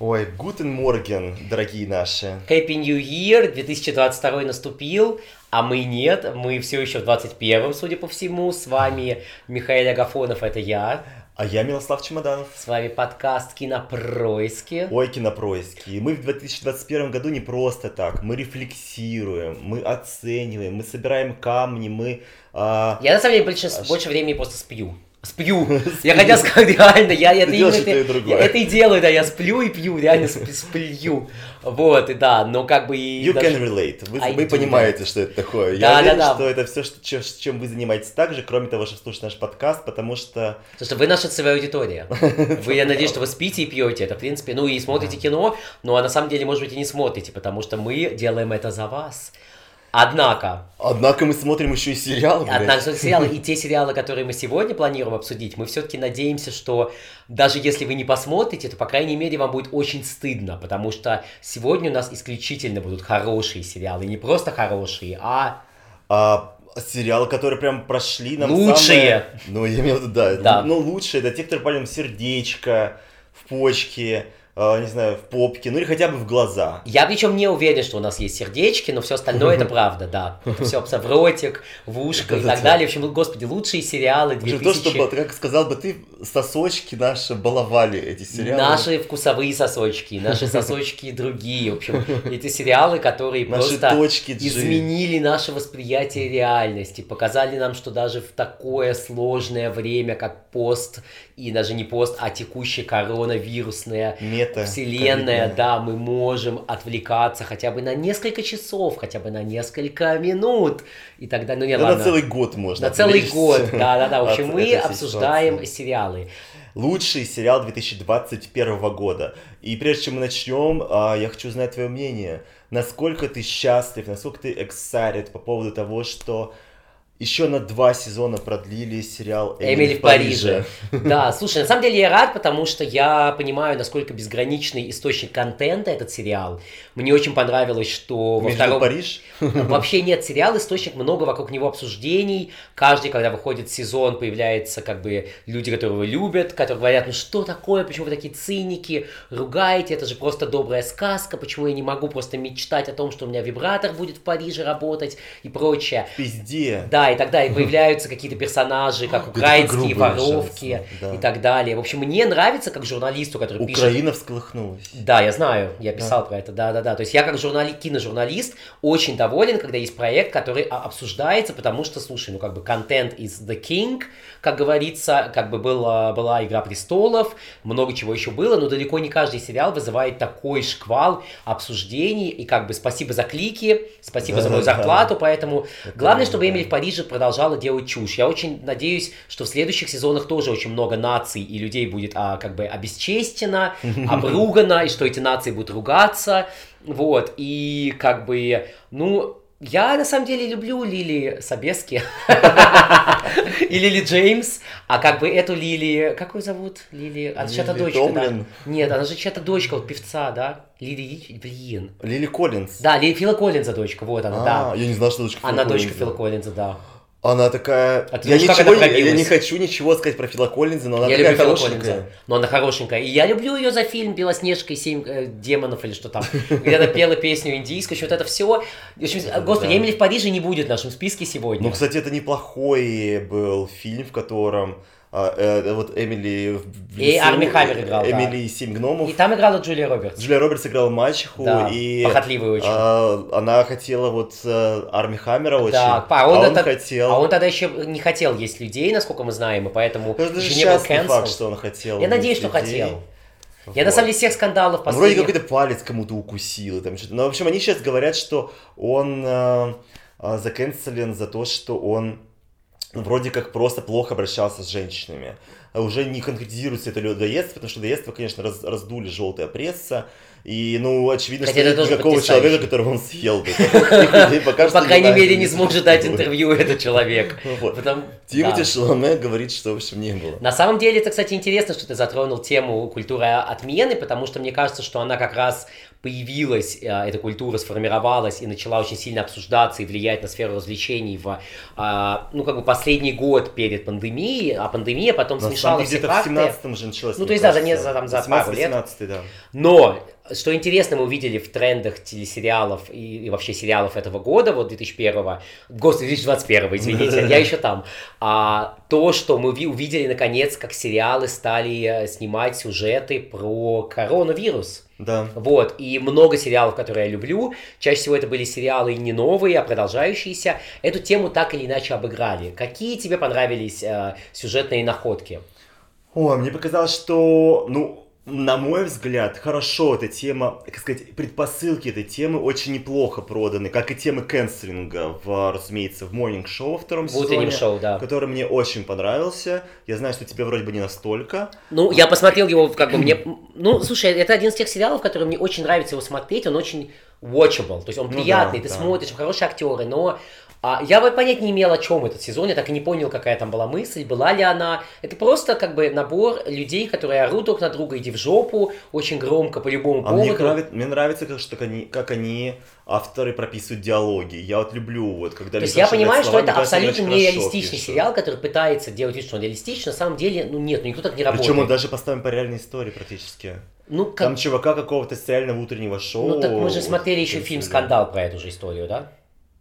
Ой, гутен морген, дорогие наши. Happy New Year, 2022 наступил, а мы нет, мы все еще в 21-м, судя по всему. С вами Михаил Агафонов, это я. А я Милослав Чемоданов. С вами подкаст «Кинопроиски». Ой, кинопроиски. Мы в 2021 году не просто так. Мы рефлексируем, мы оцениваем, мы собираем камни, мы... А... Я на самом деле больше, Аж... больше времени просто сплю. Сплю. Я хотел сказать, реально, я это именно это, я это и делаю, да, я сплю и пью, реально сплю. Вот, и да, но как бы... You даже... can relate. Вы, вы понимаете, что это такое. Да, я уверен, да, да. что это все, что, чем, чем вы занимаетесь также, кроме того, что слушаете наш подкаст, потому что... Потому что вы наша целевая аудитория. Вы, я надеюсь, что вы спите и пьете. Это, в принципе, ну и смотрите кино, но на самом деле, может быть, и не смотрите, потому что мы делаем это за вас. Однако... Однако мы смотрим еще и сериалы. Однако смотрим сериалы. И те сериалы, которые мы сегодня планируем обсудить, мы все-таки надеемся, что даже если вы не посмотрите, то, по крайней мере, вам будет очень стыдно, потому что сегодня у нас исключительно будут хорошие сериалы. Не просто хорошие, а... а сериалы, которые прям прошли нам Лучшие! Самое... Ну, я имею в виду, да. да. Ну, лучшие, это те, которые в сердечко, в почки, э, не знаю, в попке, ну или хотя бы в глаза. Я причем не уверен, что у нас есть сердечки, но все остальное это правда, да. Это все в ротик, в ушко и так далее. В общем, господи, лучшие сериалы 2000... То, что, как сказал бы ты, сосочки наши баловали эти сериалы. Наши вкусовые сосочки, наши сосочки другие. В общем, эти сериалы, которые просто изменили наше восприятие реальности, показали нам, что даже в такое сложное время, как пост, и даже не пост, а текущее коронавирусное Мета, вселенная, да, мы можем отвлекаться хотя бы на несколько часов, хотя бы на несколько минут, и тогда, ну не да ладно. на целый год можно. На целый год, да-да-да, в общем, мы обсуждаем ситуации. сериалы. Лучший сериал 2021 года. И прежде чем мы начнем, а, я хочу узнать твое мнение. Насколько ты счастлив, насколько ты excited по поводу того, что еще на два сезона продлили сериал Эмили, Эмили в Париже. Париже. Да, слушай, на самом деле я рад, потому что я понимаю, насколько безграничный источник контента этот сериал. Мне очень понравилось, что во втором... Париж? Вообще нет, сериал источник, много вокруг него обсуждений. Каждый, когда выходит сезон, появляются как бы люди, которые его любят, которые говорят, ну что такое, почему вы такие циники, ругаете, это же просто добрая сказка, почему я не могу просто мечтать о том, что у меня вибратор будет в Париже работать и прочее. Везде. Да, и тогда и появляются какие-то персонажи, как украинские воровки и так далее. В общем, мне нравится как журналисту, который пишет... Украина всколыхнулась. Да, я знаю, я писал про это, да-да-да. То есть я как журнали... киножурналист очень доволен, когда есть проект, который обсуждается, потому что, слушай, ну как бы контент is the king, как говорится, как бы была, была «Игра престолов», много чего еще было, но далеко не каждый сериал вызывает такой шквал обсуждений, и как бы спасибо за клики, спасибо да, за мою зарплату, да. поэтому Это главное, чтобы Эмили в Париже продолжала делать чушь. Я очень надеюсь, что в следующих сезонах тоже очень много наций и людей будет а, как бы обесчестено, обругано, и что эти нации будут ругаться, вот, и как бы, ну, я на самом деле люблю Лили Собески и Лили Джеймс, а как бы эту Лили, как ее зовут? Лили, она же чья-то дочка, да? Нет, она же чья-то дочка, вот певца, да? Лили, блин. Лили Коллинз. Да, Лили Фила Коллинза дочка, вот она, да. А, я не знал, что дочка Фила Она дочка Фила Коллинза, да. Она такая... А я, ничего, я, не хочу ничего сказать про Фила Коллинза, но она я такая хорошенькая. Но она хорошенькая. И я люблю ее за фильм «Белоснежка и семь э, демонов» или что там. Где она пела песню индийскую, что вот это все. В общем, господи, да. Эмили в Париже не будет в нашем списке сегодня. Ну, кстати, это неплохой был фильм, в котором а, э, вот Эмили... И Арми Хаммер играл, Эмили да. Семь гномов. И там играла Джулия Робертс. Джулия Робертс играла мачеху, да, и... похотливую очень. А, она хотела вот а, Арми Хаммера очень, да, а он, а он это, хотел... А он тогда еще не хотел есть людей, насколько мы знаем, и поэтому это даже не факт, что он хотел Я надеюсь, что людей. хотел. Вот. Я на самом деле всех скандалов последних... Вроде какой-то палец кому-то укусил, там что-то. Но, в общем, они сейчас говорят, что он э, э, заканцелен за то, что он вроде как просто плохо обращался с женщинами. Уже не конкретизируется это людоедство, потому что доедство, конечно, раз, раздули желтая пресса, и, ну, очевидно, Хотя что нет никакого человека, которого он съел бы. По крайней мере, не сможет дать интервью этот человек. Тимоти Шаломе говорит, что, в общем, не было. На самом деле, это, кстати, интересно, что ты затронул тему культуры отмены, потому что мне кажется, что она как раз появилась, э, эта культура сформировалась и начала очень сильно обсуждаться и влиять на сферу развлечений в, а, ну, как бы последний год перед пандемией, а пандемия потом смешала смешала Там все где-то в 17-м же началось. Ну, то есть, да, за не- за- там, за пару лет. 18 да. Но, что интересно, мы увидели в трендах телесериалов и, и вообще сериалов этого года, вот 2001, господи, 2021, извините, я еще там, а, то, что мы ви- увидели, наконец, как сериалы стали э, снимать сюжеты про коронавирус. Да. Вот, и много сериалов, которые я люблю. Чаще всего это были сериалы не новые, а продолжающиеся. Эту тему так или иначе обыграли. Какие тебе понравились э, сюжетные находки? Ой, мне показалось, что, ну, на мой взгляд, хорошо эта тема, как сказать, предпосылки этой темы очень неплохо проданы, как и темы канцелинга, в, разумеется, в Morning Show во втором В утреннем сезоне, шоу, да. который мне очень понравился. Я знаю, что тебе вроде бы не настолько. Ну, я посмотрел его, как бы мне... Ну, слушай, это один из тех сериалов, который мне очень нравится его смотреть, он очень watchable, то есть он Ну приятный, да, ты да. смотришь, хорошие актеры, но а, я бы понять не имел, о чем этот сезон, я так и не понял, какая там была мысль, была ли она. Это просто как бы набор людей, которые орут друг на друга, иди в жопу, очень громко по любому А мне, поводу. нравится, мне нравится, как, что они, как они, авторы, прописывают диалоги. Я вот люблю, вот, когда То есть я понимаю, что словами, это мне кажется, они абсолютно нереалистичный пишут. сериал, который пытается делать вид, что он реалистичный, на самом деле, ну нет, ну никто так не работает. Причем он даже поставлен по реальной истории практически. Ну, как... Там чувака какого-то с реального утреннего шоу. ну так мы же смотрели еще фильм. «Скандал» про эту же историю, да?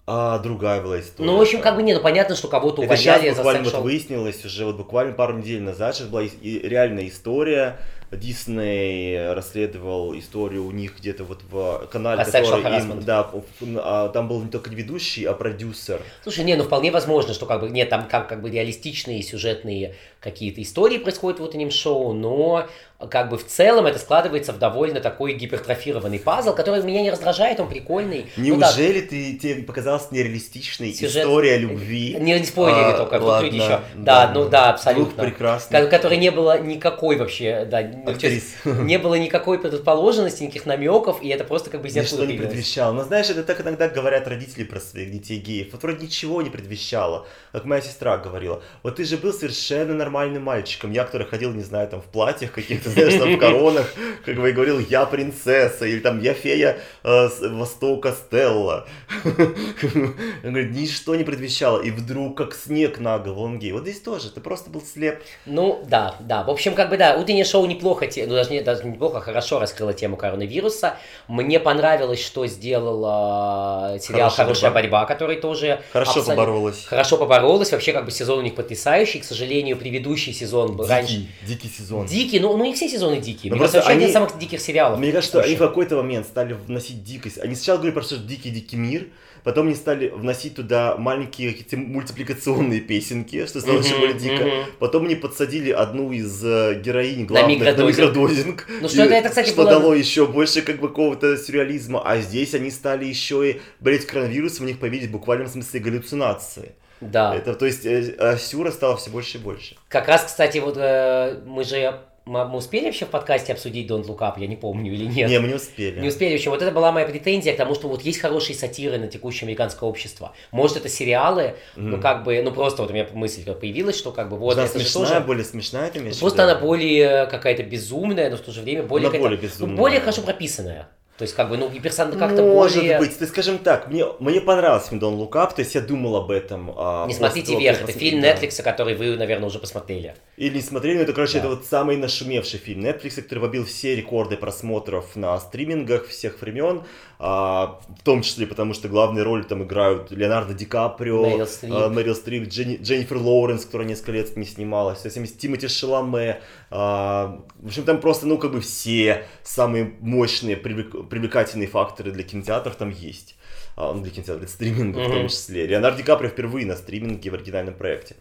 А, другая была история. Ну, в общем, как бы не, ну понятно, что кого-то Это сейчас увольняли за буквально вот выяснилось уже вот буквально пару недель назад, сейчас была и- и реальная история. Дисней расследовал историю у них где-то вот в канале, А который им, да, а там был не только ведущий, а продюсер. Слушай, не, ну вполне возможно, что как бы нет, там как, как бы реалистичные сюжетные какие-то истории происходят в утреннем шоу, но как бы в целом это складывается в довольно такой гипертрофированный пазл, который меня не раздражает, он прикольный. Ну да, Неужели ты, тебе показалась нереалистичной Сюжет- история любви? Не, не спойлери А, только, тут ладно, люди еще. Да, ну да, абсолютно. Двух прекрасных ко- которой не было никакой вообще, да, актрис. честно, не было никакой предрасположенности, никаких намеков, и это просто как бы из Ничто не предвещало. Но знаешь, это так иногда говорят родители про своих детей геев. Вот вроде ничего не предвещало. Как моя сестра говорила. Вот ты же был совершенно нормальным мальчиком. Я, который ходил, не знаю, там в платьях каких-то, знаешь, там в коронах, как бы и говорил, я принцесса, или там я фея э, Востока Стелла. Он говорит, ничто не предвещало. И вдруг, как снег на голову, он гей. Вот здесь тоже, ты просто был слеп. Ну, да, да. В общем, как бы, да, утреннее шоу неплохо, те- ну, даже, не, даже неплохо, хорошо раскрыло тему коронавируса. Мне понравилось, что сделал а, сериал Хорошая «Хорошая борьба». борьба», который тоже... Хорошо абсолютно- поборолась. Хорошо поборолась. Вообще, как бы, сезон у них потрясающий. К сожалению, предыдущий сезон был раньше... Дикий, дикий сезон. Дикий, ну, ну и все сезоны дикие. Ну, Мне кажется, вообще один из они- самых диких сериалов. Мне кажется, что они в какой-то момент стали вносить дикость. Они сначала говорили про что дикий-дикий мир, потом они стали вносить туда маленькие какие-то мультипликационные песенки, что стало еще Мгм, более дико. Потом они подсадили одну из э, героинь главных на микродозинг. микродозинг. Ну, что И это- это, кстати, что было- дало еще больше как бы какого-то сюрреализма. А здесь они стали еще и болеть коронавирусом, у них появились в буквальном смысле галлюцинации. Да. Это, то есть, э, э, сюра стало все больше и больше. Как раз, кстати, вот э, мы же... Мы мы успели вообще в подкасте обсудить Don't Look Up? Я не помню или нет. Не, мы не успели. Не успели. В общем, вот это была моя претензия к тому, что вот есть хорошие сатиры на текущее американское общество. Может, это сериалы, ну Мгм. как бы, ну просто вот у меня мысль появилась, что как бы вот Она смешная, тоже... более смешная, ты имеешь Просто она более какая-то безумная, но в то же время более, Она более безумная. ну, более хорошо прописанная. То есть, как бы, ну, и персон как-то Может более... быть, ты скажем так, мне, мне понравился фильм Look Up, то есть я думал об этом. а, Не смотрите вверх, это фильм да. Netflix, который вы, наверное, уже посмотрели. Или не смотрели, но это, короче, Да. это вот самый нашумевший фильм Netflix, который побил все рекорды просмотров на стримингах всех времен, а, в том числе потому, что главные роли там играют Леонардо Ди Каприо, Мэрил Стрип. а, Мэрил Стрип, Дженни- Дженнифер Лоуренс, которая несколько лет не снималась, есть Тимоти Шаломе, а, в общем, там просто, ну, как бы все самые мощные, привлек- привлекательные факторы для кинотеатров там есть. А, ну, для кинотеатров, для стриминга в том числе. Леонардо Ди Каприо впервые на стриминге в оригинальном проекте.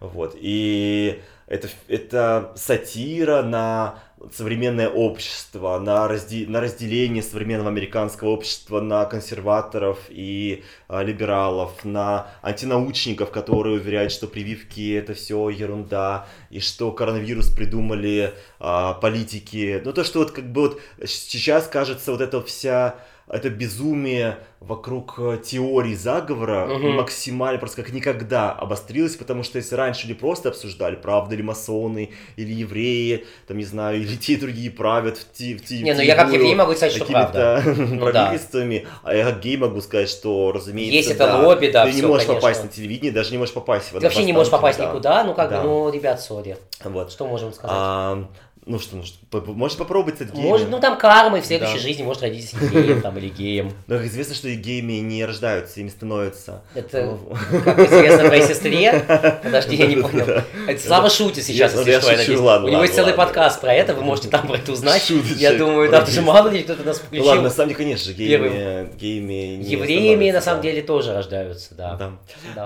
Вот. И это, это сатира на современное общество, на, разде- на разделение современного американского общества на консерваторов и а, либералов, на антинаучников, которые уверяют, что прививки это все ерунда, и что коронавирус придумали а, политики. Ну то, что вот как бы вот сейчас кажется вот эта вся это безумие вокруг э, теории заговора Мгм. максимально, просто как никогда обострилось, потому что если раньше люди просто обсуждали, правда ли масоны, или евреи, там, не знаю, или те и другие правят в, те, в, те, Не, ну я как еврей могу сказать, что правда. Ну, правительствами, а я как гей могу сказать, что, разумеется, Есть это лобби, да, Ты всё, не можешь конечно. попасть на телевидение, даже не можешь попасть в Ты вообще не можешь попасть да. никуда, ну как Да. бы, ну, ребят, сори. Вот. Что можем сказать? А, ну что, ну, что, можешь попробовать стать геем? Может, ну там карма, и в следующей Да. жизни может родиться геем там или геем. Но как известно, что и геями не рождаются, ими становятся. Это, Ну, как известно твоей сестре. Подожди, я не понял. Это Слава шутит сейчас, если ну, что, я ладно, У него есть целый подкаст про это, вы можете там про это узнать. Я думаю, да, потому что мало ли кто-то нас Ну ладно, на включил. самом деле, конечно же, геями, геями Евреями на самом деле тоже рождаются, да.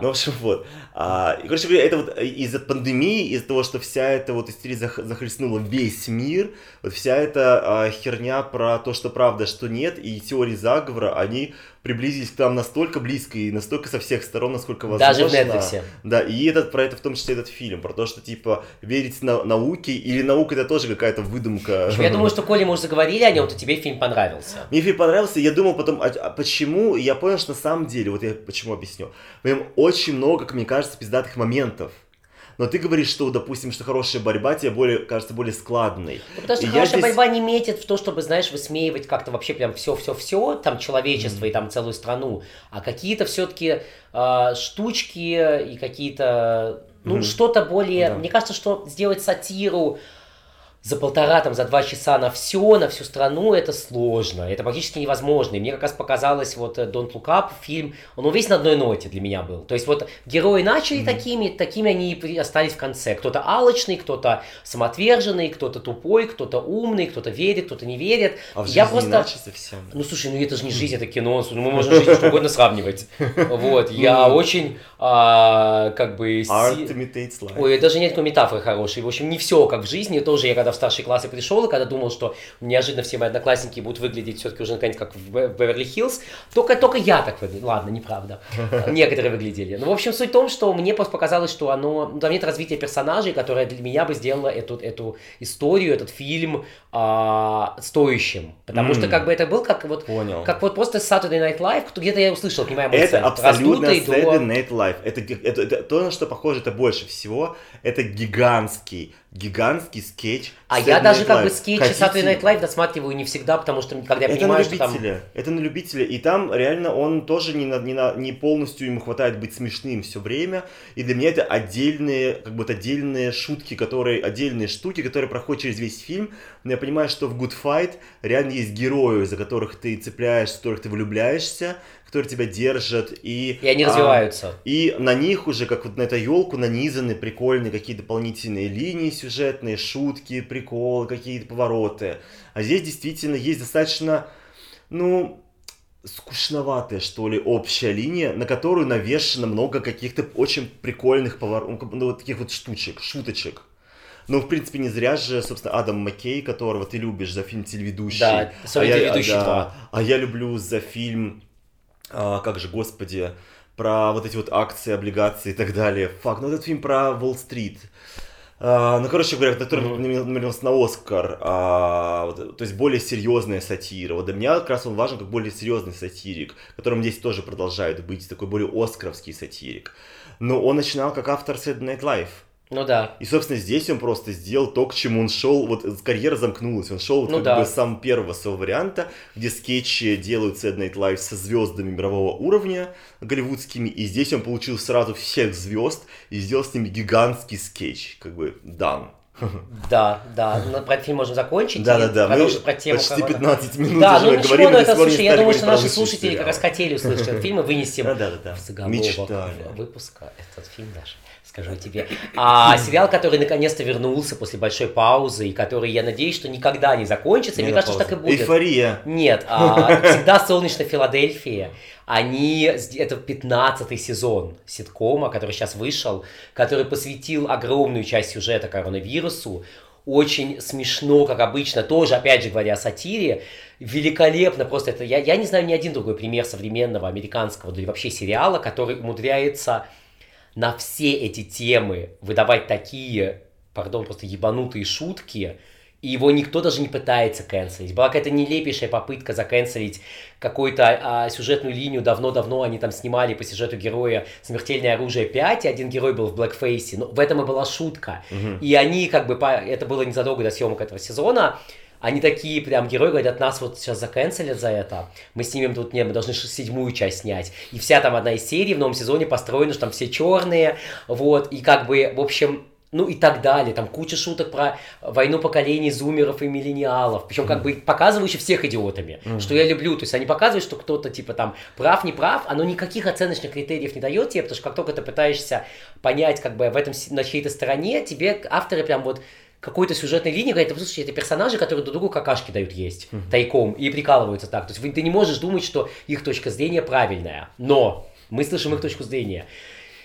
Ну, в общем, вот. А, короче говоря, это вот из-за пандемии, из-за того, что вся эта вот истерия зах- захлестнула весь мир, вот вся эта а, херня про то, что правда, что нет, и теории заговора, они приблизились к нам настолько близко и настолько со всех сторон, насколько возможно. Даже в Netflix. Да, и этот, про это в том числе этот фильм, про то, что, типа, верить на, науке, или наука это тоже какая-то выдумка. Я думаю, что, Коля, мы уже заговорили о нем, то тебе фильм понравился. Мне фильм понравился, я думал потом, а, а почему, и я понял, что на самом деле, вот я почему объясню, в нем очень много, как мне кажется, пиздатых моментов. Но ты говоришь, что, допустим, что хорошая борьба тебе более, кажется более складной. Ну, потому что И хорошая здесь- борьба не метит в то, чтобы, знаешь, высмеивать как-то вообще прям все-все-все, там, человечество и там целую страну, а какие-то все-таки штучки и какие-то, ну, Мгм. что-то более... Да. Мне кажется, что сделать сатиру за полтора, там, за два часа на все, на всю страну, это сложно, это практически невозможно. И мне как раз показалось, вот, э, Don't Look Up, фильм, он весь на одной ноте для меня был. То есть, вот, герои начали такими, такими они и остались в конце. Кто-то алчный, кто-то самоотверженный, кто-то тупой, кто-то умный, кто-то верит, кто-то не верит. А в Я просто... совсем. Ну, слушай, ну это же не жизнь, это кино, ну мы можем жизнь что угодно сравнивать. Вот, я Ну. очень, а, как бы... Art imitates life. Ой, даже нет такой метафоры хорошей. В общем, не все как в жизни. Тоже я когда в старшие классы пришел, и когда думал, что неожиданно все мои одноклассники будут выглядеть все-таки уже наконец как в Бе- Беверли-Хиллз, только, только я так выглядел. Ладно, неправда. Некоторые выглядели. Ну, в общем, суть в том, что мне просто показалось, что оно... ну, Там нет развития персонажей, которое для меня бы сделало эту, эту историю, этот фильм а, стоящим. Потому что М. как бы это был как вот... Понял. Как вот просто Saturday Night Live, где-то я услышал, понимаю, мысль, Это абсолютно Saturday Night Live. Это, это, это то, на что похоже это больше всего. Это гигантский, гигантский скетч. А я даже как бы скетчи Хотите- Saturday Night Live досматриваю не всегда, потому что когда я Это на понимаю, что там... любителя. Это на любителя. И там реально он тоже не, на, не, на, не полностью ему хватает быть смешным все время. И для меня это отдельные, как бы отдельные шутки, которые, отдельные штуки, которые проходят через весь фильм. Но я понимаю, что в Good Fight реально есть герои, за которых ты цепляешься, в которых ты влюбляешься, которые тебя держат. И, И они а, развиваются. и на них уже, как вот на эту елку, нанизаны прикольные какие-то дополнительные линии сюжетные, шутки, приколы, какие-то повороты. А здесь действительно есть достаточно, ну, скучноватая, что ли, общая линия, на которую навешено много каких-то очень прикольных поворотов, ну, вот таких вот штучек, шуточек. Ну, в принципе, не зря же, собственно, Адам Маккей, которого ты любишь за фильм «Телеведущий». Да, особенно я- «Телеведущий да, 2». А я люблю за фильм, а, как же, господи, про вот эти вот акции, облигации и так далее. Фак, ну этот фильм про Уолл-стрит. А, ну, короче говоря, который номинировался на Оскар, а, вот, то есть более серьезная сатира. Вот для меня как раз он важен как более серьезный сатирик, которым здесь тоже продолжает быть такой более оскаровский сатирик. Но он начинал как автор Saturday Night Live. Ну да. И, собственно, здесь он просто сделал то, к чему он шел, вот карьера замкнулась, он шел вот Ну как да. бы с самого первого своего варианта, где скетчи делают Saturday Night Live со звездами мирового уровня, голливудскими, и здесь он получил сразу всех звезд и сделал с ними гигантский скетч, как бы, дан. Да, да. Ну, про этот фильм можем закончить. и Да-да-да, мы продолжить про тему почти корона. 15 минут Да, уже ну ничего, говорим, до это, не слушай, я думаю, что наши слушатели как сериал. раз хотели услышать этот фильм и вынесем Да-да-да. в заголовок Мечтали. выпуска этот фильм даже, скажу тебе. А сериал, который наконец-то вернулся после большой паузы, и который, я надеюсь, что никогда не закончится, и мне кажется, что так и будет. Эйфория. Нет, а, всегда солнечно в Филадельфии. Они, это 15 сезон ситкома, который сейчас вышел, который посвятил огромную часть сюжета коронавирусу. Очень смешно, как обычно, тоже, опять же говоря, о сатире. Великолепно просто это. Я, я не знаю ни один другой пример современного американского, да и вообще сериала, который умудряется на все эти темы выдавать такие, пардон, просто ебанутые шутки, и его никто даже не пытается канцелить. Была какая-то нелепейшая попытка заканцелить какую-то а, сюжетную линию, давно-давно они там снимали по сюжету героя «Смертельное оружие 5», и один герой был в блэкфейсе, но в этом и была шутка. Угу. И они как бы, по... это было незадолго до съемок этого сезона, они такие прям герои говорят, нас вот сейчас заканцелят за это, мы снимем тут, нет, мы должны седьмую часть снять. И вся там одна из серий в новом сезоне построена, что там все черные, вот, и как бы, в общем, ну и так далее. Там куча шуток про войну поколений зумеров и миллениалов. Причем как бы показывающих всех идиотами, mm-hmm. что я люблю. То есть они показывают, что кто-то типа там прав, не прав, оно никаких оценочных критериев не дает тебе, потому что как только ты пытаешься понять как бы в этом на чьей-то стороне, тебе авторы прям вот какой-то сюжетной линии говорят, слушайте, это персонажи, которые друг другу какашки дают есть mm-hmm. тайком и прикалываются так. То есть ты не можешь думать, что их точка зрения правильная, но мы слышим их точку зрения.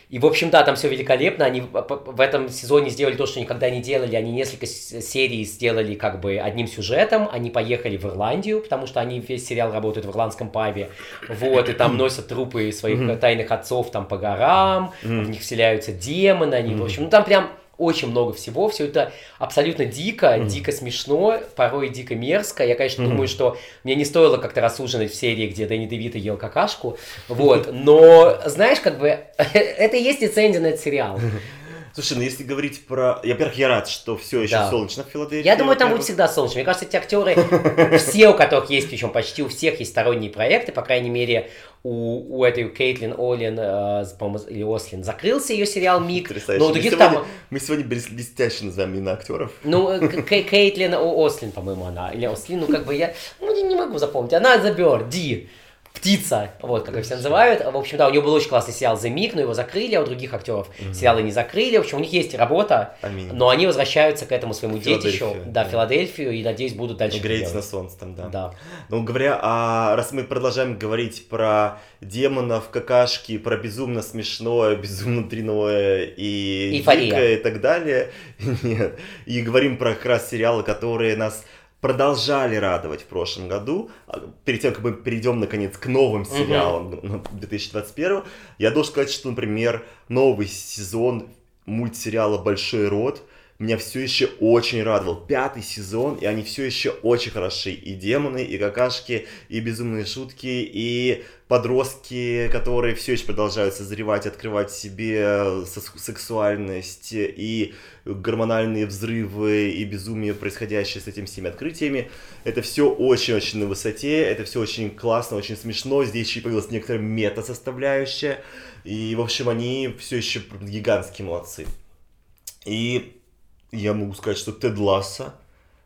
И, в общем, да, там все великолепно. Они в этом сезоне сделали то, что никогда не делали. Они несколько серий сделали как бы одним сюжетом. Они поехали в Ирландию, потому что они весь сериал работают в ирландском пабе. Вот, и там носят трупы своих тайных отцов там по горам. В них вселяются демоны. Они, в общем, ну там прям очень много всего, все это абсолютно дико, mm-hmm. дико смешно, порой дико мерзко. Я, конечно, mm-hmm. думаю, что мне не стоило как-то рассуждать в серии, где Дэнни Девита ел какашку, вот, но, знаешь, как бы, это и есть лицензия на этот сериал. Слушай, ну если говорить про... Я, во-первых, я рад, что все еще да. солнечно в Филадельфии. Я думаю, там будет всегда солнечно. Мне кажется, эти актеры, все, у которых есть, причем почти у всех есть сторонние проекты, по крайней мере, у, у этой Кейтлин Олин, э, или Ослин, закрылся ее сериал Миг. Но у других мы сегодня, там... Мы сегодня блестяще называем имена актеров. Ну, Кейтлин Ослин, по-моему, она. Или Ослин, ну как бы я ну, не могу запомнить. Она The Bird, Ди птица, вот как их все называют. В общем, да, у него был очень классный сериал The Mick, но его закрыли, а у других актеров mm-hmm. сериалы не закрыли. В общем, у них есть работа, Аминь. но они возвращаются к этому своему детищу, да, да, Филадельфию, и, надеюсь, будут дальше Греется на солнце там, да. да. Ну, говоря, а раз мы продолжаем говорить про демонов, какашки, про безумно смешное, безумно дрянное и Эйфория. дикое и так далее, нет, и говорим про как раз сериалы, которые нас продолжали радовать в прошлом году. А, перед тем, как мы перейдем, наконец, к новым сериалам uh-huh. 2021, я должен сказать, что, например, новый сезон мультсериала «Большой рот» меня все еще очень радовал. Пятый сезон, и они все еще очень хороши. И демоны, и какашки, и безумные шутки, и подростки, которые все еще продолжают созревать, открывать себе сексуальность, и гормональные взрывы, и безумие, происходящее с этими всеми открытиями. Это все очень-очень на высоте, это все очень классно, очень смешно. Здесь еще появилась некоторая мета-составляющая. И, в общем, они все еще гигантские молодцы. И я могу сказать, что Тед Ласса,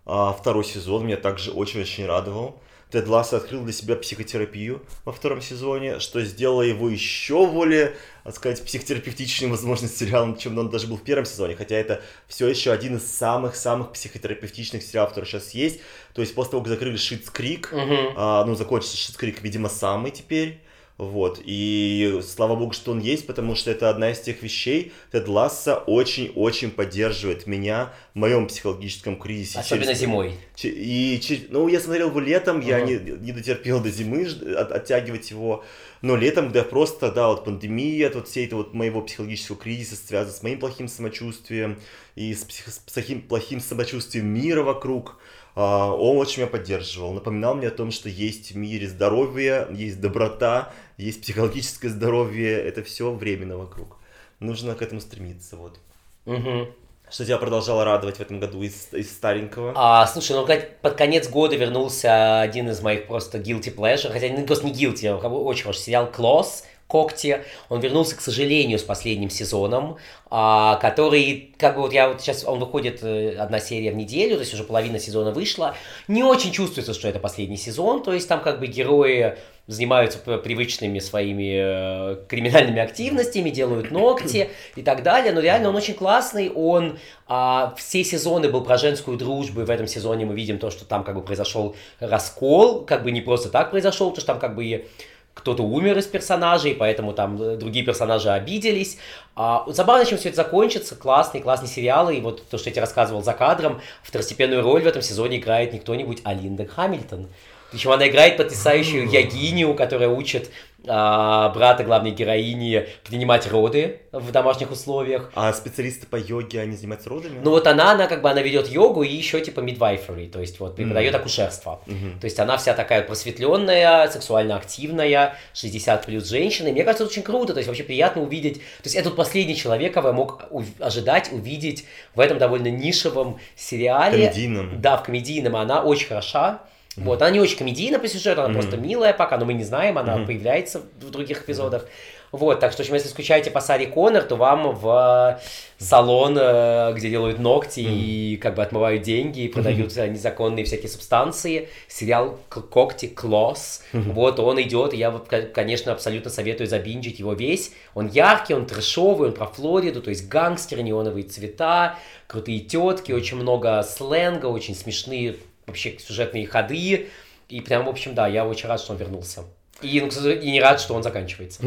а, второй сезон, меня также очень-очень радовал. Тед Ласса открыл для себя психотерапию во втором сезоне, что сделало его еще более, так сказать, психотерапевтичным, возможно, сериалом, чем он даже был в первом сезоне. Хотя это все еще один из самых-самых психотерапевтичных сериалов, которые сейчас есть. То есть после того, как закрыли Шитс Крик, uh-huh. а, ну, закончился Шитс Крик, видимо, самый теперь, вот, и слава богу, что он есть, потому что это одна из тех вещей, Тед Ласса очень-очень поддерживает меня в моем психологическом кризисе. Особенно через... зимой. И, ну, я смотрел его летом, uh-huh. я не, не дотерпел до зимы от, оттягивать его, но летом, когда просто, да, вот пандемия, вот все это вот моего психологического кризиса связано с моим плохим самочувствием и с, псих... с плохим, плохим самочувствием мира вокруг, он очень меня поддерживал, напоминал мне о том, что есть в мире здоровье, есть доброта, есть психологическое здоровье, это все временно вокруг. Нужно к этому стремиться, вот. Угу. Что тебя продолжало радовать в этом году из, из старенького? А, слушай, ну под конец года вернулся один из моих просто guilty pleasure, хотя не просто не guilty, а очень хороший сериал «Клосс», когти. Он вернулся, к сожалению, с последним сезоном, а, который, как бы вот я вот сейчас, он выходит э, одна серия в неделю, то есть уже половина сезона вышла. Не очень чувствуется, что это последний сезон, то есть там как бы герои занимаются привычными своими э, криминальными активностями, делают ногти и так далее. Но реально он очень классный, он а, все сезоны был про женскую дружбу, и в этом сезоне мы видим то, что там как бы произошел раскол, как бы не просто так произошел, то что там как бы кто-то умер из персонажей, поэтому там э, другие персонажи обиделись. А, забавно, чем все это закончится. Классный, классный сериал. И вот то, что я тебе рассказывал за кадром, второстепенную роль в этом сезоне играет не кто-нибудь, а Линда Хамильтон. Причем она играет потрясающую Ягиню, которая учит брата главной героини принимать роды в домашних условиях. А специалисты по йоге, они занимаются родами? Ну вот она, она как бы, она ведет йогу и еще типа midwifery, то есть вот преподает mm-hmm. акушерство. Mm-hmm. То есть она вся такая просветленная, сексуально активная, 60 плюс женщина. И мне кажется, это очень круто, то есть вообще приятно увидеть. То есть это последний человек, кого я мог ожидать увидеть в этом довольно нишевом сериале. Комедийном. Да, в комедийном. Она очень хороша. Mm-hmm. Вот, она не очень комедийна по сюжету, она mm-hmm. просто милая пока, но мы не знаем, она mm-hmm. появляется в других эпизодах. Вот, так что, в общем, если скучаете по Саре Коннор, то вам в салон, э, где делают ногти mm-hmm. и как бы отмывают деньги и продают mm-hmm. незаконные всякие субстанции, сериал «Когти Клосс», mm-hmm. вот он идет, и я, конечно, абсолютно советую забинджить его весь. Он яркий, он трэшовый, он про Флориду, то есть гангстер, неоновые цвета, крутые тетки, очень много сленга, очень смешные вообще сюжетные ходы. И прям, в общем, да, я очень рад, что он вернулся. И, ну, и не рад, что он заканчивается.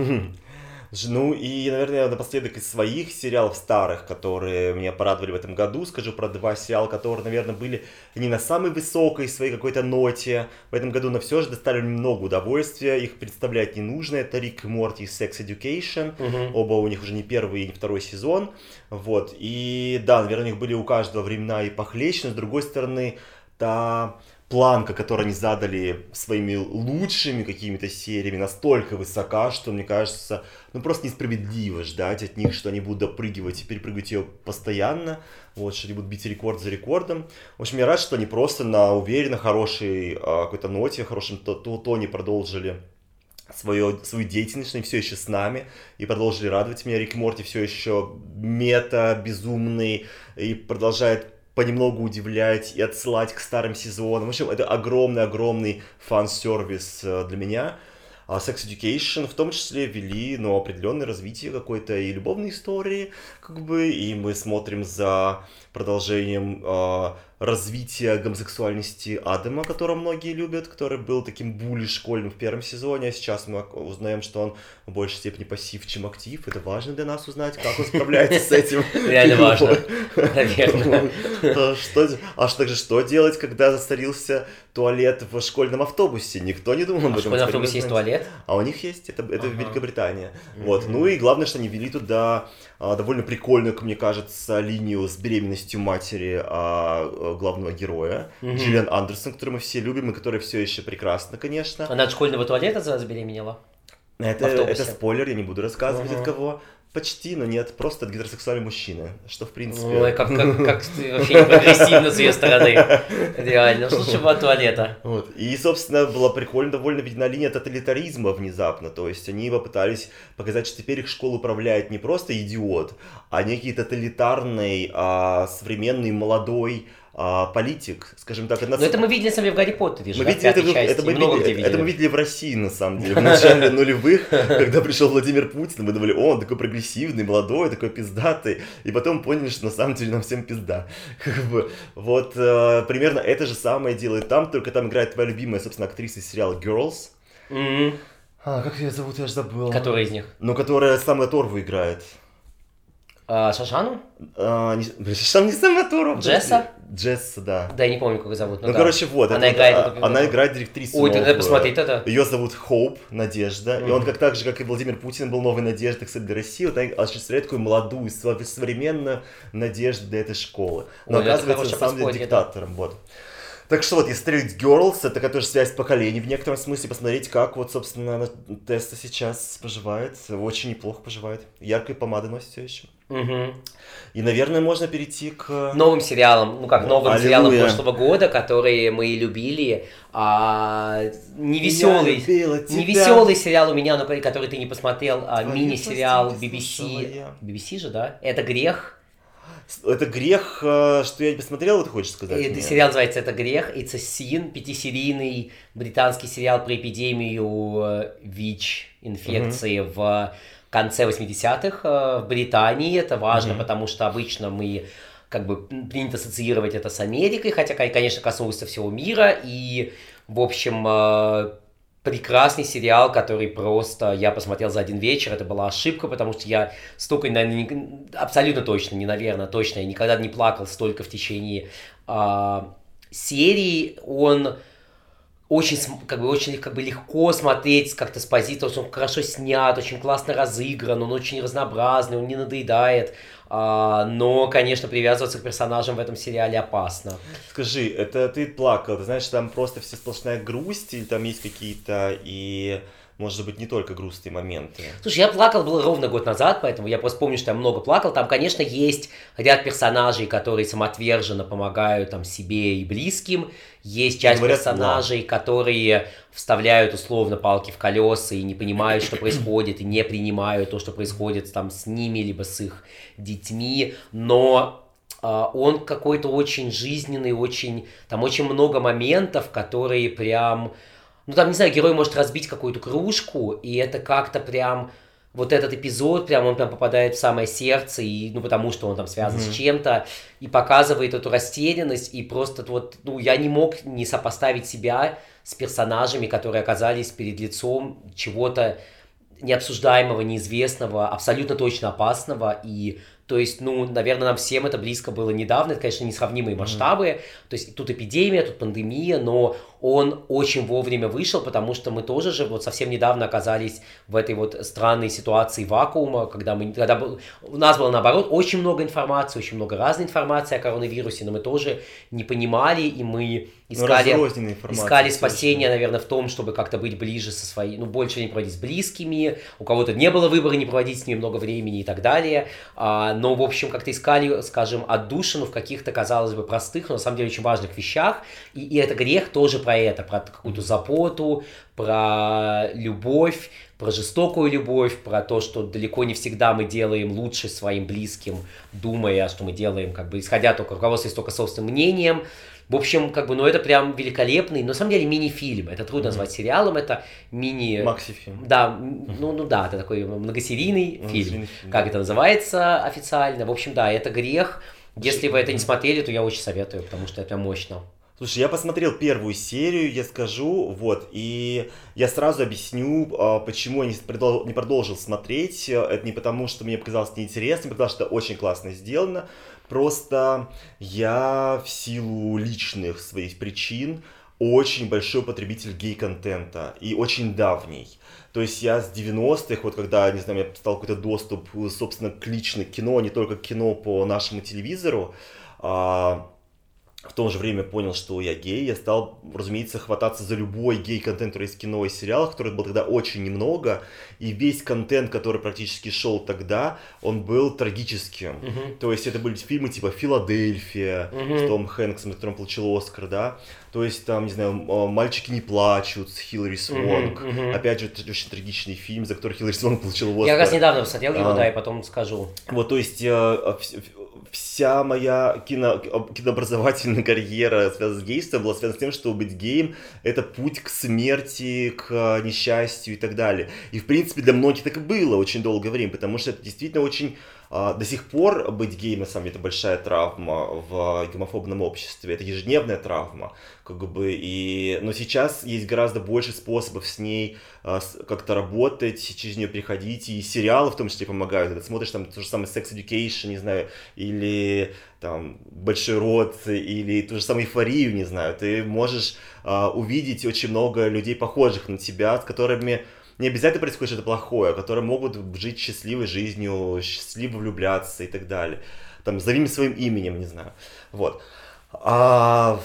Ну и, наверное, напоследок из своих сериалов старых, которые меня порадовали в этом году, скажу про два сериала, которые, наверное, были не на самой высокой своей какой-то ноте в этом году, но все же доставили много удовольствия. Их представлять не нужно. Это Рик и Морти и Sex Education. Угу. Оба у них уже не первый и не второй сезон. Вот. И да, наверное, у них были у каждого времена и похлеще, но с другой стороны, та планка, которую они задали своими лучшими какими-то сериями, настолько высока, что, мне кажется, ну просто несправедливо ждать от них, что они будут допрыгивать и перепрыгивать ее постоянно, вот, что они будут бить рекорд за рекордом. В общем, я рад, что они просто на уверенно хорошей а, какой-то ноте, хорошем тоне продолжили свою, свою деятельность, они все еще с нами и продолжили радовать меня. Рик Морти все еще мета, безумный и продолжает понемногу удивлять и отсылать к старым сезонам. В общем, это огромный-огромный фан-сервис э, для меня. А Sex Education в том числе вели, ну, определенное развитие какой-то и любовной истории, как бы, и мы смотрим за продолжением э, развития гомосексуальности Адама, которого многие любят, который был таким були школьным в первом сезоне, а сейчас мы узнаем, что он в большей степени пассив, чем актив. Это важно для нас узнать, как он справляется с этим. Реально важно, наверное. А также что делать, когда застарился туалет в школьном автобусе? Никто не думал об этом. В школьном автобусе есть туалет? А у них есть, это Великобритания. Вот. Ну и главное, что они ввели туда а, довольно прикольную, как мне кажется, линию с беременностью матери а, главного героя, mm-hmm. Джиллиан Андерсон, которую мы все любим и которая все еще прекрасна, конечно. Она от школьного туалета забеременела? Это, это спойлер, я не буду рассказывать uh-huh. от кого. Почти, но нет, просто гетеросексуальный мужчина, что в принципе... Ой, как, как, как вообще не прогрессивно с ее стороны. Реально, что же от туалета? Вот. И, собственно, была прикольно довольно видна линия тоталитаризма внезапно, то есть они попытались показать, что теперь их школу управляет не просто идиот, а некий тоталитарный, а, современный, молодой, а, политик, скажем так. Но это мы видели, на самом деле, в Гарри Поттере. Мы видели это, это, мы видели, видели. это мы видели в России, на самом деле, в начале нулевых, когда пришел Владимир Путин, мы думали, о, он такой прогрессивный, молодой, такой пиздатый, и потом поняли, что на самом деле нам всем пизда. Вот э, примерно это же самое делает там, только там играет твоя любимая, собственно, актриса из сериала Girls. А, как ее зовут, я же забыл. Которая из них? Ну, которая самая Торву играет. А, Шашану? А, не, там не Самоторов. Джесса? Джесса, да. Да, я не помню, как ее зовут. Ну, ну да. короче, вот. Она это, играет... А, она играет директрису Ой, тогда посмотреть это. Ее зовут Хоуп, Надежда. Mm-hmm. И он, как так же, как и Владимир Путин, был новой надеждой, кстати, для России. Вот она осуществляет такую молодую, современную надежду для этой школы. Но Ой, оказывается, на самом деле, диктатором. Да. Вот. Так что вот, если стрелять Girls, это такая тоже связь поколений в некотором смысле, посмотреть, как вот, собственно, Теста сейчас поживает. Очень неплохо поживает. Яркой помады носит все еще. Угу. И, наверное, можно перейти к... Новым сериалам, ну как, новым Аллилуйя. сериалам прошлого года, которые мы любили. А, невеселый, невеселый сериал у меня, но, который ты не посмотрел, а, мини-сериал BBC. BBC же, да? Это грех. Это грех, э, что я не посмотрел, ты хочешь сказать? Это сериал называется «Это грех». It's a Sin, пятисерийный британский сериал про эпидемию э, ВИЧ, инфекции угу. в конце 80-х э, в Британии. Это важно, mm-hmm. потому что обычно мы как бы принято ассоциировать это с Америкой, хотя, конечно, коснулось всего мира. И, в общем, э, прекрасный сериал, который просто я посмотрел за один вечер. Это была ошибка, потому что я столько, наверное, не, абсолютно точно, не наверное, точно, я никогда не плакал столько в течение а, серии. Он очень, как бы, очень как бы легко смотреть как-то с позиции, он хорошо снят, очень классно разыгран, он очень разнообразный, он не надоедает. А, но, конечно, привязываться к персонажам в этом сериале опасно. Скажи, это ты плакал, ты знаешь, там просто все сплошная грусть, или там есть какие-то и может быть, не только грустные моменты. Слушай, я плакал было ровно год назад, поэтому я просто помню, что я много плакал. Там, конечно, есть ряд персонажей, которые самоотверженно помогают там себе и близким. Есть часть Говорят, персонажей, да. которые вставляют условно палки в колеса и не понимают, что происходит, и не принимают то, что происходит там с ними, либо с их детьми. Но Uh, он какой-то очень жизненный, очень, там очень много моментов, которые прям, ну там, не знаю, герой может разбить какую-то кружку, и это как-то прям, вот этот эпизод, прям он прям попадает в самое сердце, и, ну, потому что он там связан mm-hmm. с чем-то, и показывает эту растерянность, и просто вот, ну, я не мог не сопоставить себя с персонажами, которые оказались перед лицом чего-то необсуждаемого, неизвестного, абсолютно точно опасного, и то есть, ну, наверное, нам всем это близко было недавно, это, конечно, несравнимые масштабы, mm-hmm. то есть тут эпидемия, тут пандемия, но он очень вовремя вышел, потому что мы тоже же вот совсем недавно оказались в этой вот странной ситуации вакуума, когда мы, когда был, у нас было наоборот очень много информации, очень много разной информации о коронавирусе, но мы тоже не понимали, и мы ну, искали, искали спасение, наверное, в том, чтобы как-то быть ближе со своими, ну, больше не проводить с близкими, у кого-то не было выбора не проводить с ними много времени и так далее, а, но, в общем, как-то искали, скажем, отдушину в каких-то, казалось бы, простых, но на самом деле очень важных вещах, и, и это грех тоже про это, про какую-то заботу, про любовь, про жестокую любовь, про то, что далеко не всегда мы делаем лучше своим близким, думая, что мы делаем, как бы исходя только руководствуясь только собственным мнением. В общем, как бы, ну это прям великолепный, но на самом деле мини-фильм. Это трудно mm-hmm. назвать сериалом, это мини... Макси-фильм. Да, ну, ну да, это такой многосерийный mm-hmm. фильм. Как да. это называется официально. В общем, да, это грех. Если вы это не смотрели, то я очень советую, потому что это мощно. Слушай, я посмотрел первую серию, я скажу, вот, и я сразу объясню, а, почему я не продолжил смотреть. Это не потому, что мне показалось неинтересным, потому что это очень классно сделано. Просто я в силу личных своих причин очень большой потребитель гей-контента и очень давний. То есть я с 90-х, вот когда, не знаю, меня стал какой-то доступ, собственно, к личной кино, не только кино по нашему телевизору, а, в то же время понял, что я гей, я стал, разумеется, хвататься за любой гей-контент, который в кино и сериалах, который был тогда очень немного, и весь контент, который практически шел тогда, он был трагическим. Uh-huh. То есть это были фильмы типа «Филадельфия» uh-huh. с Том Хэнксом, которым получил Оскар, да, то есть там, не знаю, «Мальчики не плачут» с Хиллари Свонг, uh-huh, uh-huh. опять же, очень трагичный фильм, за который Хиллари Свонг получил Оскар. Я как раз недавно посмотрел его, а, да, и потом скажу. Вот, то есть э, вся моя кино, кинообразовательная карьера, связанная с гейством, была связана с тем, что быть геем — это путь к смерти, к несчастью и так далее. И, в принципе, для многих так и было очень долгое время, потому что это действительно очень а, до сих пор быть геем, на самом деле, это большая травма в гомофобном обществе, это ежедневная травма, как бы, и... но сейчас есть гораздо больше способов с ней а, как-то работать, через нее переходить, и сериалы в том числе помогают, ты смотришь там то же самое Sex Education, не знаю, или там Большой рот, или ту же самую эйфорию, не знаю, ты можешь а, увидеть очень много людей, похожих на тебя, с которыми не обязательно происходит что-то плохое, которые могут жить счастливой жизнью, счастливо влюбляться и так далее. Там, зови своим именем, не знаю. Вот. А,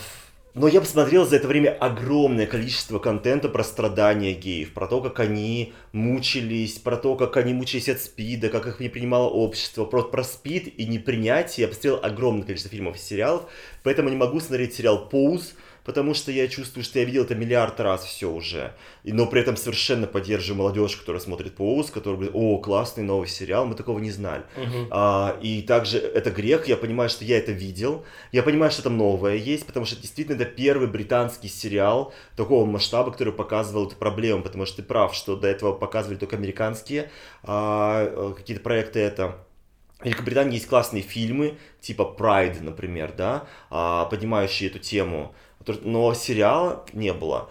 но я посмотрел за это время огромное количество контента про страдания геев, про то, как они мучились, про то, как они мучились от СПИДа, как их не принимало общество, про, про СПИД и непринятие. Я посмотрел огромное количество фильмов и сериалов, поэтому не могу смотреть сериал «Поуз», потому что я чувствую, что я видел это миллиард раз все уже. И, но при этом совершенно поддерживаю молодежь, которая смотрит по ОУС, которая говорит, о, классный новый сериал, мы такого не знали. Uh-huh. А, и также это грех, я понимаю, что я это видел, я понимаю, что там новое есть, потому что действительно это первый британский сериал такого масштаба, который показывал эту проблему, потому что ты прав, что до этого показывали только американские а, какие-то проекты это в Великобритании есть классные фильмы, типа Pride, например, да, а, поднимающие эту тему но сериала не было.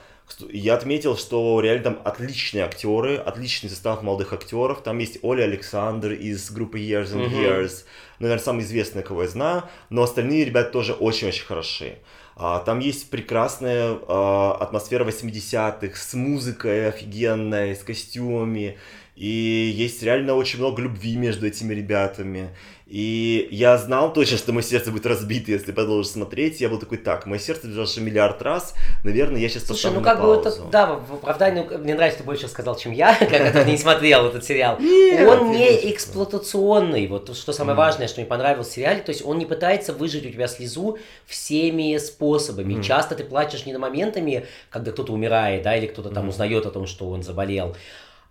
Я отметил, что реально там отличные актеры, отличный состав молодых актеров. Там есть Оля Александр из группы Years and uh-huh. Years. наверное, самые известные, кого я знаю, но остальные ребята тоже очень-очень хороши. А, там есть прекрасная а, атмосфера 80-х с музыкой офигенной, с костюмами. И есть реально очень много любви между этими ребятами. И я знал точно, что мое сердце будет разбито, если продолжишь смотреть. Я был такой, так, мое сердце бежало миллиард раз, наверное, я сейчас Слушай, ну как бы это, да, в оправдании, ну, мне нравится, ты больше сказал, чем я, как не смотрел этот сериал. Он не эксплуатационный, вот что самое важное, что мне понравилось в сериале, то есть он не пытается выжить у тебя слезу всеми способами. Часто ты плачешь не на моментами, когда кто-то умирает, да, или кто-то там узнает о том, что он заболел,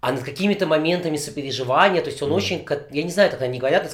а над какими-то моментами сопереживания, то есть он очень, я не знаю, как они говорят,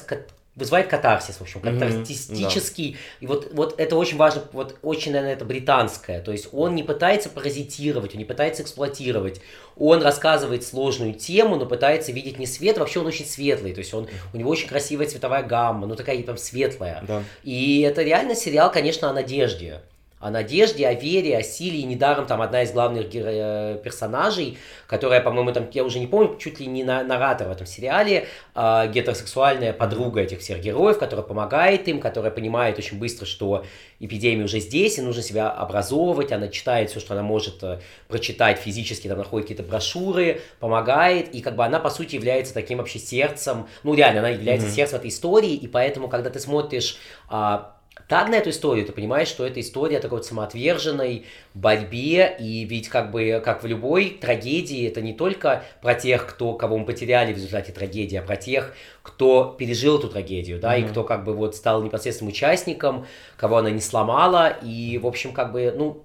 вызывает катарсис, в общем, катарсистический. Mm-hmm, да. И вот, вот это очень важно, вот очень, наверное, это британское. То есть он не пытается паразитировать, он не пытается эксплуатировать. Он рассказывает сложную тему, но пытается видеть не свет, вообще он очень светлый. То есть он, у него очень красивая цветовая гамма, ну такая там светлая. Да. И это реально сериал, конечно, о надежде о надежде, о вере, о силе. И недаром там одна из главных геро- персонажей, которая, по-моему, там, я уже не помню, чуть ли не на- наратор в этом сериале, э, гетеросексуальная подруга этих всех героев, которая помогает им, которая понимает очень быстро, что эпидемия уже здесь, и нужно себя образовывать. Она читает все, что она может э, прочитать физически, там находит какие-то брошюры, помогает. И как бы она, по сути, является таким вообще сердцем, ну реально, она является mm-hmm. сердцем этой истории. И поэтому, когда ты смотришь... Э, так на эту историю. Ты понимаешь, что это история такой вот самоотверженной борьбе, и ведь как бы, как в любой трагедии, это не только про тех, кто, кого мы потеряли в результате трагедии, а про тех, кто пережил эту трагедию, да, mm-hmm. и кто как бы вот стал непосредственным участником, кого она не сломала, и, в общем, как бы, ну,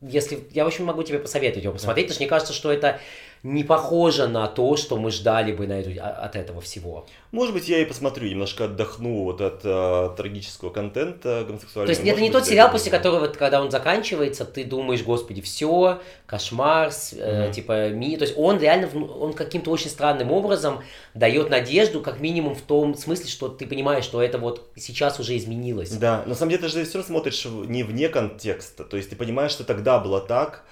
если, я, в общем, могу тебе посоветовать его посмотреть, потому что мне кажется, что это не похоже на то, что мы ждали бы на эту, а, от этого всего. Может быть, я и посмотрю, немножко отдохну вот от э, трагического контента гомосексуального. То есть это не тот сериал, после которого, когда он заканчивается, ты думаешь, господи, все, кошмар, э, mm-hmm. типа ми, то есть он реально, он каким-то очень странным образом дает надежду, как минимум в том смысле, что ты понимаешь, что это вот сейчас уже изменилось. Да, на самом деле ты же все смотришь не вне контекста, то есть ты понимаешь, что тогда было так,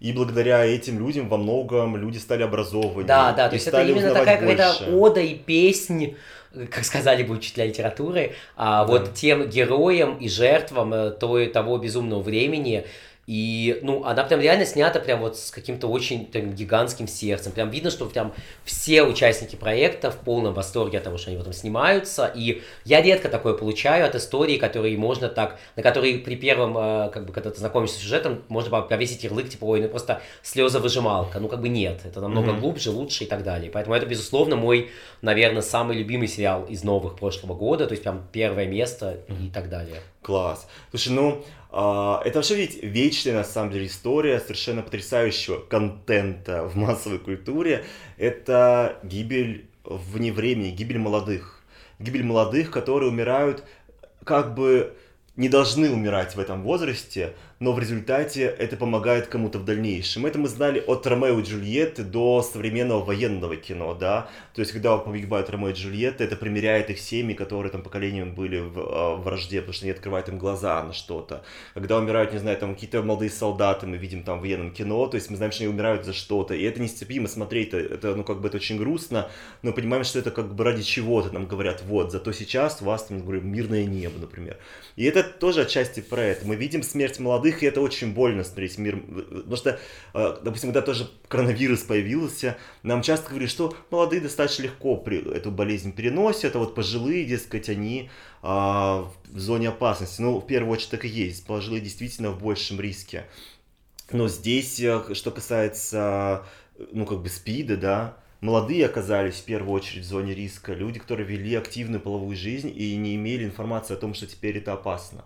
и благодаря этим людям во многом люди стали образованы. Да, да, то есть это именно такая какая-то ода и песнь как сказали бы учителя литературы, а да. вот тем героям и жертвам э, той, того безумного времени, и, ну, она прям реально снята прям вот с каким-то очень там, гигантским сердцем. Прям видно, что прям все участники проекта в полном восторге от того, что они в этом снимаются. И я редко такое получаю от истории, которые можно так, на которые при первом, э, как бы, когда ты знакомишься с сюжетом, можно повесить ярлык, типа, ой, ну просто слеза-выжималка. Ну, как бы нет, это намного mm-hmm. глубже, лучше и так далее. Поэтому это, безусловно, мой, наверное, самый любимый сериал из новых прошлого года, то есть прям первое место mm-hmm. и так далее. Класс. Слушай, ну, а, это вообще ведь вечная, на самом деле, история совершенно потрясающего контента в массовой культуре. Это гибель вне времени, гибель молодых. Гибель молодых, которые умирают как бы не должны умирать в этом возрасте, но в результате это помогает кому-то в дальнейшем. Это мы знали от Ромео и Джульетты до современного военного кино, да, то есть когда погибают Ромео и Джульетта, это примеряет их семьи, которые там поколением были в, в вражде, потому что они открывают им глаза на что-то. Когда умирают, не знаю, там какие-то молодые солдаты, мы видим там в военном кино, то есть мы знаем, что они умирают за что-то, и это нестерпимо смотреть, это, это, ну, как бы это очень грустно, но понимаем, что это как бы ради чего-то нам говорят, вот, зато сейчас у вас, там, говорю, мирное небо, например. И это тоже отчасти про это. Мы видим смерть молодых, молодых, и это очень больно смотреть мир. Потому что, э, допустим, когда тоже коронавирус появился, нам часто говорили, что молодые достаточно легко эту болезнь переносят, а вот пожилые, дескать, они а, в зоне опасности. Ну, в первую очередь так и есть. Пожилые действительно в большем риске. Но здесь, э, что касается, ну, как бы спида, да, молодые оказались в первую очередь в зоне риска, люди, которые вели активную половую жизнь и не имели информации о том, что теперь это опасно.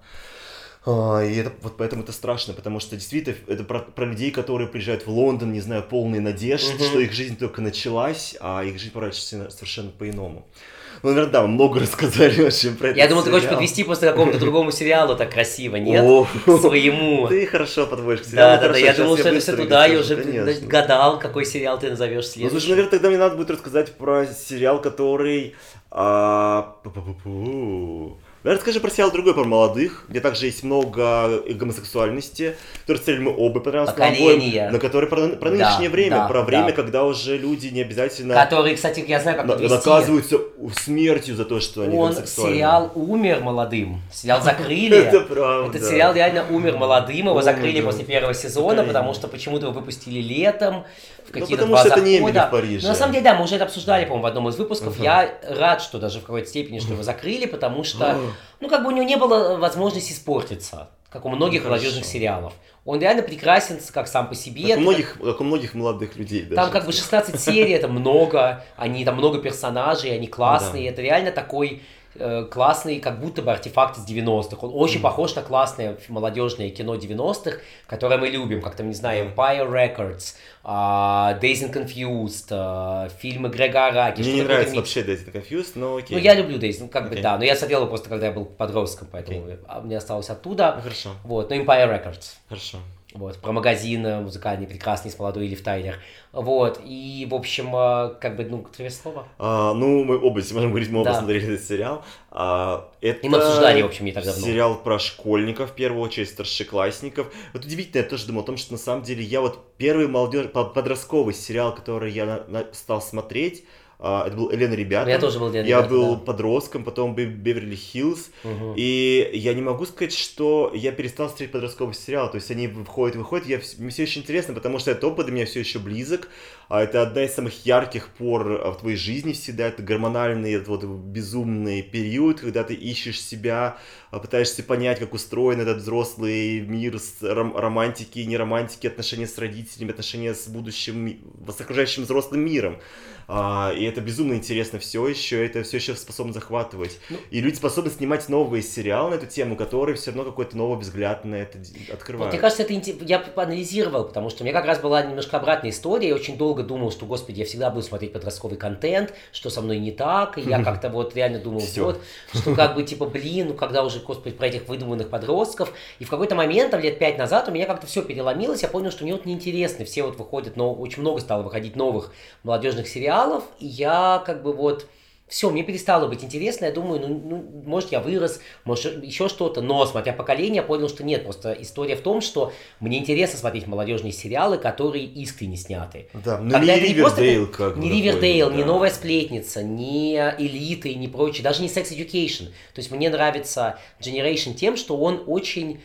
А, и это, вот поэтому это страшно, потому что действительно это про, про людей, которые приезжают в Лондон, не знаю, полные надежд, угу. что их жизнь только началась, а их жизнь поворачивается совершенно по-иному. Ну, наверное, да, много рассказали вообще про это. Я думал, ты хочешь подвести после какому-то другому сериалу так красиво, нет? К своему. Ты хорошо подводишь к сериалу. Да, да, да, я думал, что это все туда, я уже гадал, какой сериал ты назовешь следующий. Ну, слушай, наверное, тогда мне надо будет рассказать про сериал, который... А, расскажи про сериал другой, про молодых, где также есть много гомосексуальности, который стреляли мы оба понравился Поколение. на который про, про нынешнее да, время, да, про время, да. когда уже люди не обязательно... Которые, кстати, я знаю, как на, Наказываются смертью за то, что они Он сериал умер молодым. Сериал закрыли. Это правда. Этот сериал реально умер молодым, его закрыли после первого сезона, потому что почему-то его выпустили летом, в Ну, какие-то потому два что это не. Эмили в Париже. Но на самом деле, да, мы уже это обсуждали, по-моему, в одном из выпусков. Ага. Я рад, что даже в какой-то степени, что его закрыли, потому что, ну, как бы у него не было возможности испортиться, как у многих Ну, молодежных хорошо. сериалов. Он реально прекрасен как сам по себе. Как у Это многих, как у многих молодых людей даже. там как бы 16 серий, это много, они там много персонажей, они классные, это реально такой классный, как будто бы артефакт из 90-х. Он очень похож на классное молодежное кино 90-х, которое мы любим, как там, не знаю, Empire Records, а, Days and Confused, а, фильмы Грега Араки. Мне не нравится микс. вообще Days and Confused, но окей. Ну, я люблю Days, ну, как бы, Окей. да, но я смотрел его просто, когда я был подростком, поэтому а, мне осталось оттуда. хорошо, Вот, ну, Empire Records. хорошо. Вот, про магазин музыкальный, прекрасный, с молодой Лив Тайлер. Вот, и, в общем, э, как бы, ну, твое слово. А, ну, мы оба можем говорить, мы оба Да. смотрели этот сериал. А, это И мы обсуждали, в общем, не так давно. Сериал про школьников, в первую очередь, старшеклассников. Вот удивительно, я тоже думал о том, что на самом деле я вот первый молодежь, по- подростковый сериал, который я на- на- стал смотреть, это был Елена Ребята. Я тоже был Елена Я Ребята, был да. подростком, потом Бе- Беверли Хиллз. Мгм. И я не могу сказать, что я перестал смотреть подростковый сериал. То есть они выходят, выходят, я, мне все еще интересно, потому что этот опыт меня все еще близок. А это одна из самых ярких пор а, в твоей жизни всегда. Это гормональный, этот вот безумный период, когда ты ищешь себя, а, пытаешься понять, как устроен этот взрослый мир с ром- романтики и неромантики, отношения с родителями, отношения с будущим, с окружающим взрослым миром. А, и это безумно интересно все еще, это все еще способно захватывать. Ну. И люди способны снимать новые сериалы на эту тему, которые все равно какой-то новый взгляд на это д- Вот, открывают. мне кажется, это я поанализировал, потому что у меня как раз была немножко обратная история. Я очень долго думал, что, господи, я всегда буду смотреть подростковый контент, что со мной не так. И я как-то вот реально думал, вот, что как бы типа, блин, ну когда уже, господи, про этих выдуманных подростков. И в какой-то момент, там лет пять назад, у меня как-то все переломилось. Я понял, что мне вот неинтересно. Все вот выходят, но очень много стало выходить новых молодежных сериалов. И я как бы вот все, мне перестало быть интересно, я думаю, ну, ну, может, я вырос, может, еще что-то, но, смотря поколение, я понял, что нет, просто история в том, что мне интересно смотреть молодежные сериалы, которые искренне сняты. Да, ну Когда не не просто Ривердейл как Не Ривердейл, не да. Новая Сплетница, не Элиты, не прочее, даже не Sex Education. То есть мне нравится Generation тем, что он очень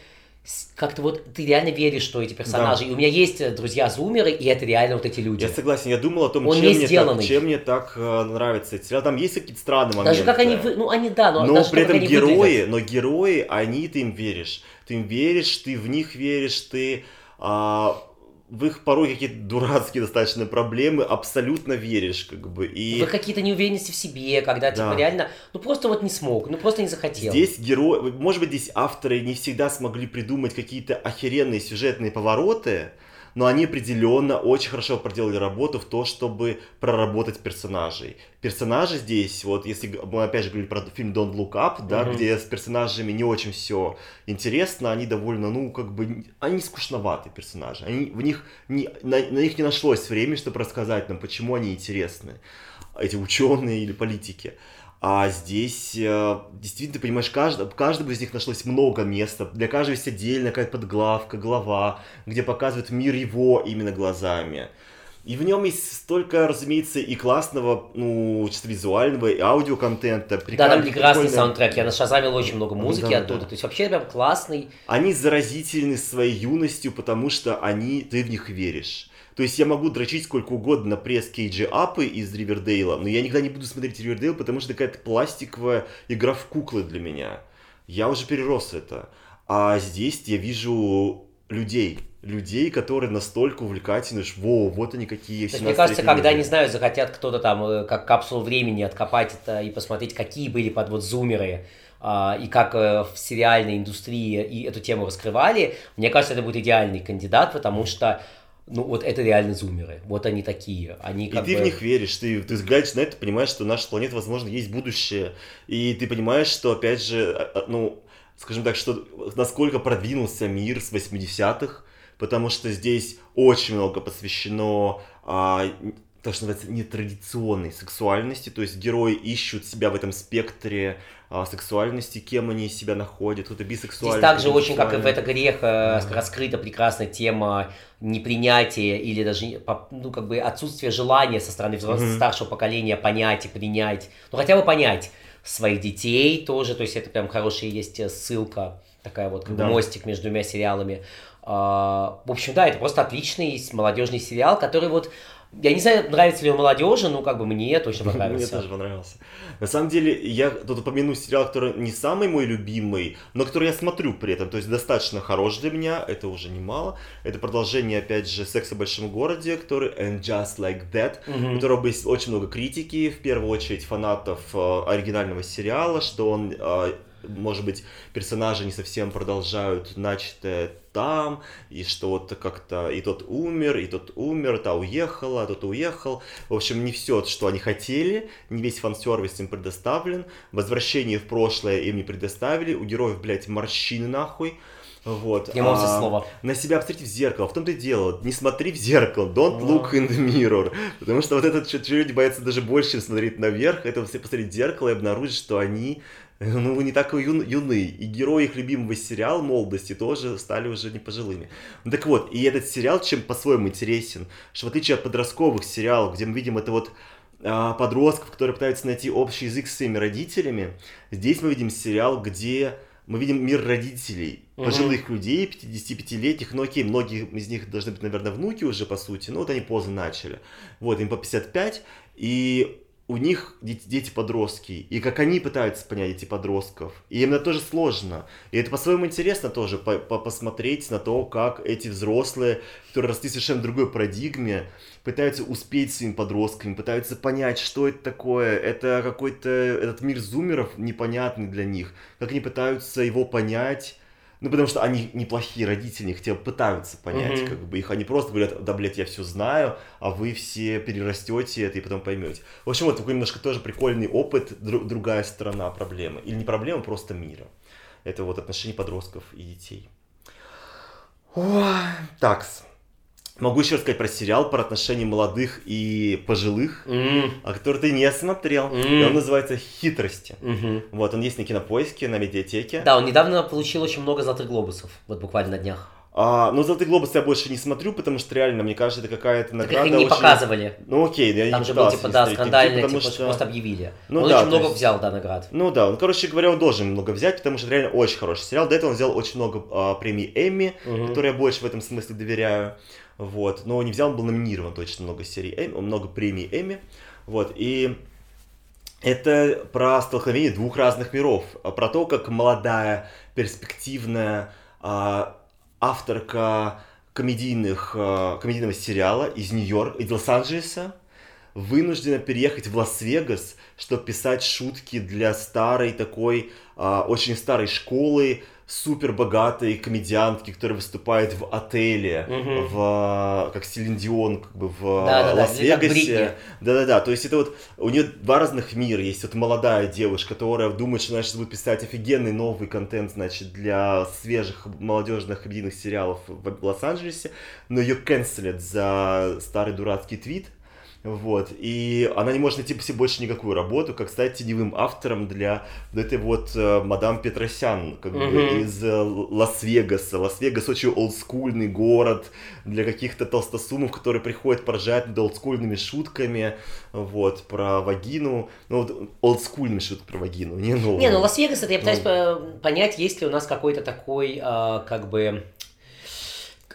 как-то вот ты реально веришь, что эти персонажи. И у меня есть э, друзья-зумеры, и это реально вот эти люди. Я согласен, я думал о том, Он чем не мне, так, чем мне так э, нравится этот сериал. Там есть какие-то странные моменты. Даже как они, вы- ну они да, но, Но даже при этом они герои, выглядят. но герои, они, ты им веришь. Ты им веришь, ты в них веришь, ты а, в их порой какие-то дурацкие достаточно проблемы абсолютно веришь, как бы. И Вы какие-то неуверенности в себе, когда типа Да. реально, ну просто вот не смог, ну просто не захотел. Здесь герои, может быть, здесь авторы не всегда смогли придумать какие-то охеренные сюжетные повороты, но они определенно очень хорошо проделали работу в то, чтобы проработать персонажей. Персонажи здесь, вот если мы опять же говорили про фильм Don't Look Up, да, Мгм. где с персонажами не очень все интересно, они довольно, ну, как бы, они скучноватые персонажи. Они, в них не, на, на них не нашлось времени, чтобы рассказать нам, почему они интересны, эти ученые или политики. А здесь э, действительно, ты понимаешь, каждый, в каждом из них нашлось много места. Для каждого есть отдельная какая-то подглавка, глава, где показывают мир его именно глазами. И в нем есть столько, разумеется, и классного, ну, чисто визуального, и аудиоконтента. Да, там прекрасный прикольно. саундтрек, я нашазамил очень много музыки Да, оттуда, да. то есть вообще прям классный. Они заразительны своей юностью, потому что они, ты в них веришь. То есть я могу дрочить сколько угодно на пресс Кейджи Апы из Ривердейла, но я никогда не буду смотреть Ривердейл, потому что это какая-то пластиковая игра в куклы для меня. Я уже перерос это. А здесь я вижу людей. Людей, которые настолько увлекательны, что во, вот они какие. То есть, мне кажется, 17-летние когда, люди». не знаю, захотят кто-то там, э, как капсулу времени откопать это и посмотреть, какие были под вот зумеры, а, и как э, в сериальной индустрии и эту тему раскрывали, мне кажется, это будет идеальный кандидат, потому что ну вот это реально зумеры, вот они такие, они И как ты бы... в них веришь, ты, ты взглянешь на это, понимаешь, что наша планета, возможно, есть будущее. И ты понимаешь, что, опять же, а, а, ну, скажем так, что насколько продвинулся мир с 80-х, потому что здесь очень много посвящено а, то, что называется, нетрадиционной сексуальности, то есть герои ищут себя в этом спектре а, сексуальности, кем они себя находят, кто-то бисексуальный. Здесь также очень, как и в «Это грех», mm-hmm. раскрыта прекрасная тема непринятия или даже, ну, как бы отсутствие желания со стороны mm-hmm. старшего поколения понять и принять, ну, хотя бы понять своих детей тоже, то есть это прям хорошая есть ссылка, такая вот, как да. мостик между двумя сериалами. А, в общем, да, это просто отличный молодежный сериал, который вот я не знаю, нравится ли он молодежи, но как бы мне точно понравился. Мне тоже понравился. На самом деле, я тут упомяну сериал, который не самый мой любимый, но который я смотрю при этом, то есть достаточно хорош для меня, это уже немало. Это продолжение, опять же, «Секса в большом городе», который «And Just Like That», mm-hmm. у которого есть очень много критики, в первую очередь фанатов э, оригинального сериала, что он э, может быть, персонажи не совсем продолжают начатое там, и что вот как-то и тот умер, и тот умер, та уехала, тот уехал. В общем, не все, что они хотели, не весь фан-сервис им предоставлен, возвращение в прошлое им не предоставили, у героев, блядь, морщины нахуй. Вот. Я а, слово. На себя посмотрите в зеркало. В том-то и дело. Не смотри в зеркало. Don't look in the mirror. Потому что вот этот что люди боятся даже больше, чем смотреть наверх. Это все посмотреть в зеркало и обнаружить, что они ну, не так ю, юны. И герои их любимого сериала молодости тоже стали уже не пожилыми. Ну, так вот, и этот сериал чем по-своему интересен, что в отличие от подростковых сериалов, где мы видим это вот а, подростков, которые пытаются найти общий язык с своими родителями, здесь мы видим сериал, где мы видим мир родителей, угу. пожилых людей, 55-летних, ну окей, многие из них должны быть, наверное, внуки уже, по сути, но вот они поздно начали. Вот, им по 55, и у них дети-подростки, и как они пытаются понять эти подростков. И им это тоже сложно. И это по-своему интересно тоже, по -по посмотреть на то, как эти взрослые, которые росли в совершенно другой парадигме, пытаются успеть своими подростками, пытаются понять, что это такое, это какой-то, этот мир зумеров непонятный для них, как они пытаются его понять, ну, потому что они неплохие родители, хотя бы пытаются понять, mm-hmm. как бы их они просто говорят, да, блядь, я все знаю, а вы все перерастете это и потом поймете. В общем, вот такой немножко тоже прикольный опыт, дру- другая сторона проблемы. Или не проблема, просто мира. Это вот отношения подростков и детей. Такс. Могу еще рассказать про сериал про отношения молодых и пожилых, mm. а который ты не смотрел. Mm. И он называется «Хитрости». Mm-hmm. Вот, он есть на Кинопоиске, на медиатеке. Да, он недавно получил очень много золотых глобусов, вот буквально на днях. А, ну, «Золотые глобусы» я больше не смотрю, потому что реально, мне кажется, это какая-то награда. Так их не очень... показывали. Ну, окей, я Там не же был, типа, да, скандальный, потому типа, что... просто объявили. Ну, он да, очень много есть... взял, да, наград. Ну, да, он, короче говоря, он должен много взять, потому что это реально очень хороший сериал. До этого он взял очень много а, премий Эмми, угу. которые я больше в этом смысле доверяю. Вот, но не взял, он был номинирован точно много серий Эмми, много премий Эмми. Вот, и это про столкновение двух разных миров, а про то, как молодая, перспективная а, авторка комедийных, а, комедийного сериала из Нью-Йорка, из Лос-Анджелеса, вынуждена переехать в Лас-Вегас, чтобы писать шутки для старой такой, а, очень старой школы, супер богатые комедиантки, которая выступает в отеле, угу. в как Селин Дион, как бы в да, Лас-Вегасе. Да-да-да, то есть это вот у нее два разных мира. Есть вот молодая девушка, которая думает, что она сейчас будет писать офигенный новый контент, значит, для свежих молодежных комедийных сериалов в Лос-Анджелесе, но ее канцелят за старый дурацкий твит вот. И она не может найти себе больше никакую работу, как стать теневым автором для этой вот э, мадам Петросян, как mm-hmm. бы из э, Лас-Вегаса. Лас-Вегас очень олдскульный город для каких-то толстосумов, которые приходят поржать над олдскульными шутками, вот, про вагину. Ну, вот, олдскульные шутки про вагину, не новые. Не, ну Лас-Вегас, это я пытаюсь ну... понять, есть ли у нас какой-то такой, э, как бы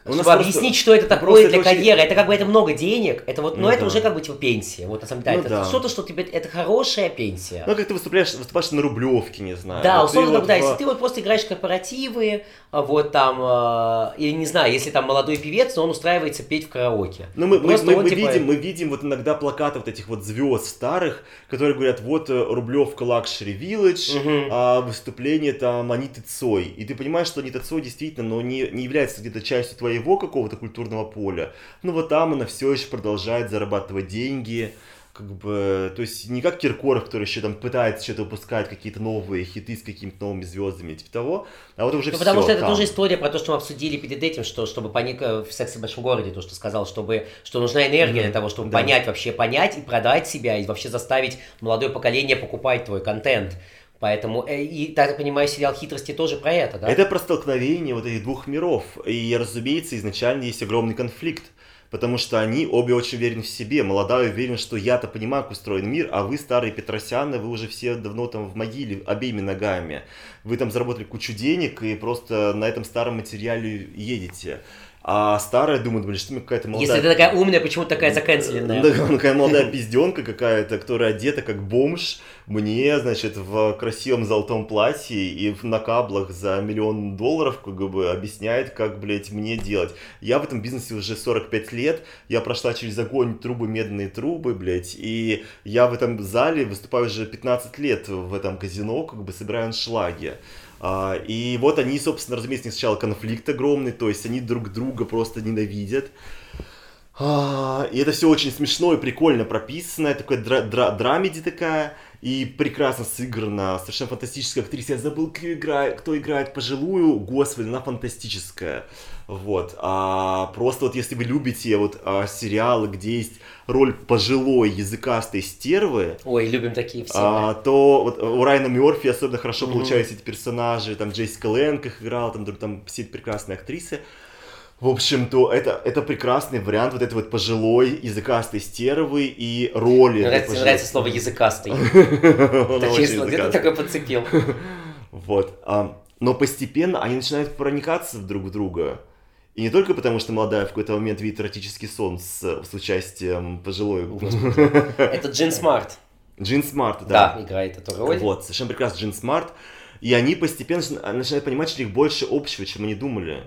чтобы объяснить, что это такое для карьеры. Это как бы это много денег, это вот, но ну, это да. уже как бы типа пенсия. Вот на самом деле, ну, это да. что-то, что тебе, это хорошая пенсия. Ну, как ты выступаешь, выступаешь на Рублевке, не знаю. Да, вот условно, вот, да, в... если ты вот просто играешь корпоративы, а вот там, э, или не знаю, если там молодой певец, но он устраивается петь в караоке. Ну, мы, мы, мы, мы, типа... видим, мы видим вот иногда плакаты вот этих вот звезд старых, которые говорят, вот э, Рублевка Luxury угу. а выступление там Аниты Цой. И ты понимаешь, что Анита Цой действительно, но не, не является где-то частью твоей твоего какого-то культурного поля, ну вот там она все еще продолжает зарабатывать деньги, как бы, то есть не как Киркоров, который еще там пытается что-то выпускать, какие-то новые хиты с какими-то новыми звездами, типа того, а вот уже ну, все Потому что это там. тоже история про то, что мы обсудили перед этим, что чтобы понять в «Сексе в большом городе», то, что сказал, чтобы, что нужна энергия mm-hmm. для того, чтобы да. понять, вообще понять и продать себя, и вообще заставить молодое поколение покупать твой контент. Поэтому, э, и, так я понимаю, сериал «Хитрости» тоже про это, да? Это про столкновение вот этих двух миров. И, разумеется, изначально есть огромный конфликт потому что они обе очень уверены в себе. Молодая уверен, что я-то понимаю, как устроен мир, а вы, старые Петросяны, вы уже все давно там в могиле обеими ногами. Вы там заработали кучу денег и просто на этом старом материале едете. А старая думает, блин, что мне какая-то молодая... Если ты такая умная, почему такая заканцеленная? Да, такая молодая пизденка какая-то, которая одета как бомж, мне, значит, в красивом золотом платье и на каблах за миллион долларов как бы объясняет, как, блядь, мне делать. Я в этом бизнесе уже 45 лет, я прошла через огонь трубы, медные трубы, блядь, и я в этом зале выступаю уже 15 лет в этом казино, как бы собираю аншлаги. А, и вот они, собственно, разумеется, сначала конфликт огромный, то есть они друг друга просто ненавидят. А, и это все очень смешно и прикольно прописано, дра дра драмеди такая, и прекрасно сыграна, совершенно фантастическая актриса. Я забыл, кто играет, кто играет пожилую, господи, она фантастическая. Вот. А, просто вот если вы любите вот а, сериалы, где есть роль пожилой языкастой стервы. Ой, любим такие все. А, то вот у Райана Мерфи особенно хорошо угу. получаются эти персонажи. Там Джессика Лэнг их играла, там, там все прекрасные актрисы. В общем-то, это, это прекрасный вариант вот этой вот пожилой языкастой стервы и роли. Мне нравится, пожилой... нравится слово языкастый. Где ты такой подцепил? Вот. Но постепенно они начинают проникаться друг в друга. И не только потому, что молодая в какой-то момент видит эротический сон с, с участием пожилой. Это Джин Смарт. Джин Смарт, да. Да, играет эту роль. Вот, совершенно прекрасно Джин Смарт. И они постепенно начинают понимать, что у них больше общего, чем они думали.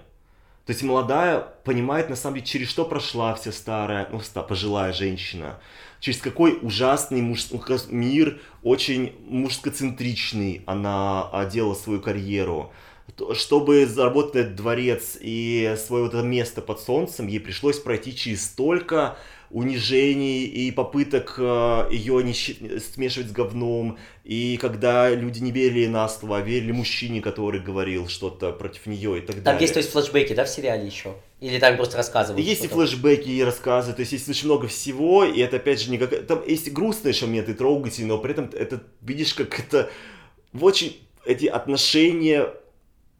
То есть молодая понимает, на самом деле, через что прошла эта старая, ну, пожилая женщина. Через какой ужасный муж... мир, очень мужскоцентричный она делала свою карьеру чтобы заработать дворец и свое вот это место под солнцем, ей пришлось пройти через столько унижений и попыток э, ее не смешивать с говном, и когда люди не верили на слово, а верили мужчине, который говорил что-то против нее и так там далее. Там есть, то есть, флешбеки, да, в сериале еще? Или там просто рассказывают? Есть и флешбеки, и рассказы, то есть есть очень много всего, и это опять же не как... Там есть грустные еще моменты, трогательные, но при этом это, видишь, как это... В очень эти отношения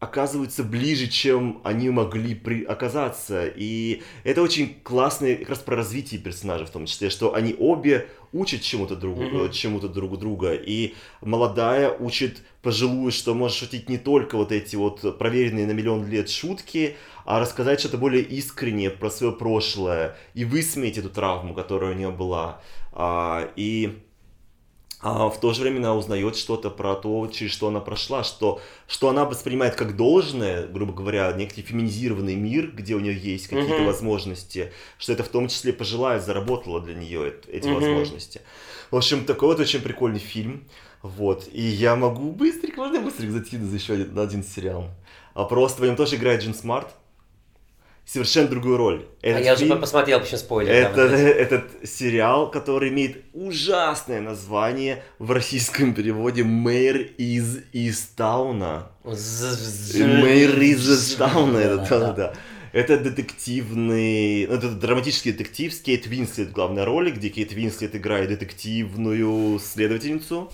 оказываются ближе, чем они могли при... оказаться. И это очень классно как раз про развитие персонажей в том числе, что они обе учат чему-то другу, mm-hmm. чему-то друг друга. И молодая учит пожилую, что может шутить не только вот эти вот проверенные на миллион лет шутки, а рассказать что-то более искреннее про свое прошлое и высмеять эту травму, которая у нее была. А, и а в то же время она узнает что-то про то, через что она прошла, что, что она воспринимает как должное, грубо говоря, некий феминизированный мир, где у нее есть какие-то mm-hmm. возможности, что это в том числе пожилая заработала для нее эти mm-hmm. возможности. В общем, такой вот очень прикольный фильм. Вот. И я могу быстренько, можно быстренько зайти за еще один, на один сериал. А просто в нем тоже играет Джин Смарт совершенно другую роль. Этот а я фильм, уже посмотрел, почему спойлер. Это, этот сериал, который имеет ужасное название в российском переводе «Мэйр из Истауна». «Мэйр из Истауна», это да, да. Это детективный, ну, это драматический детектив с Кейт Винслет в главной роли, где Кейт Винслет играет детективную следовательницу.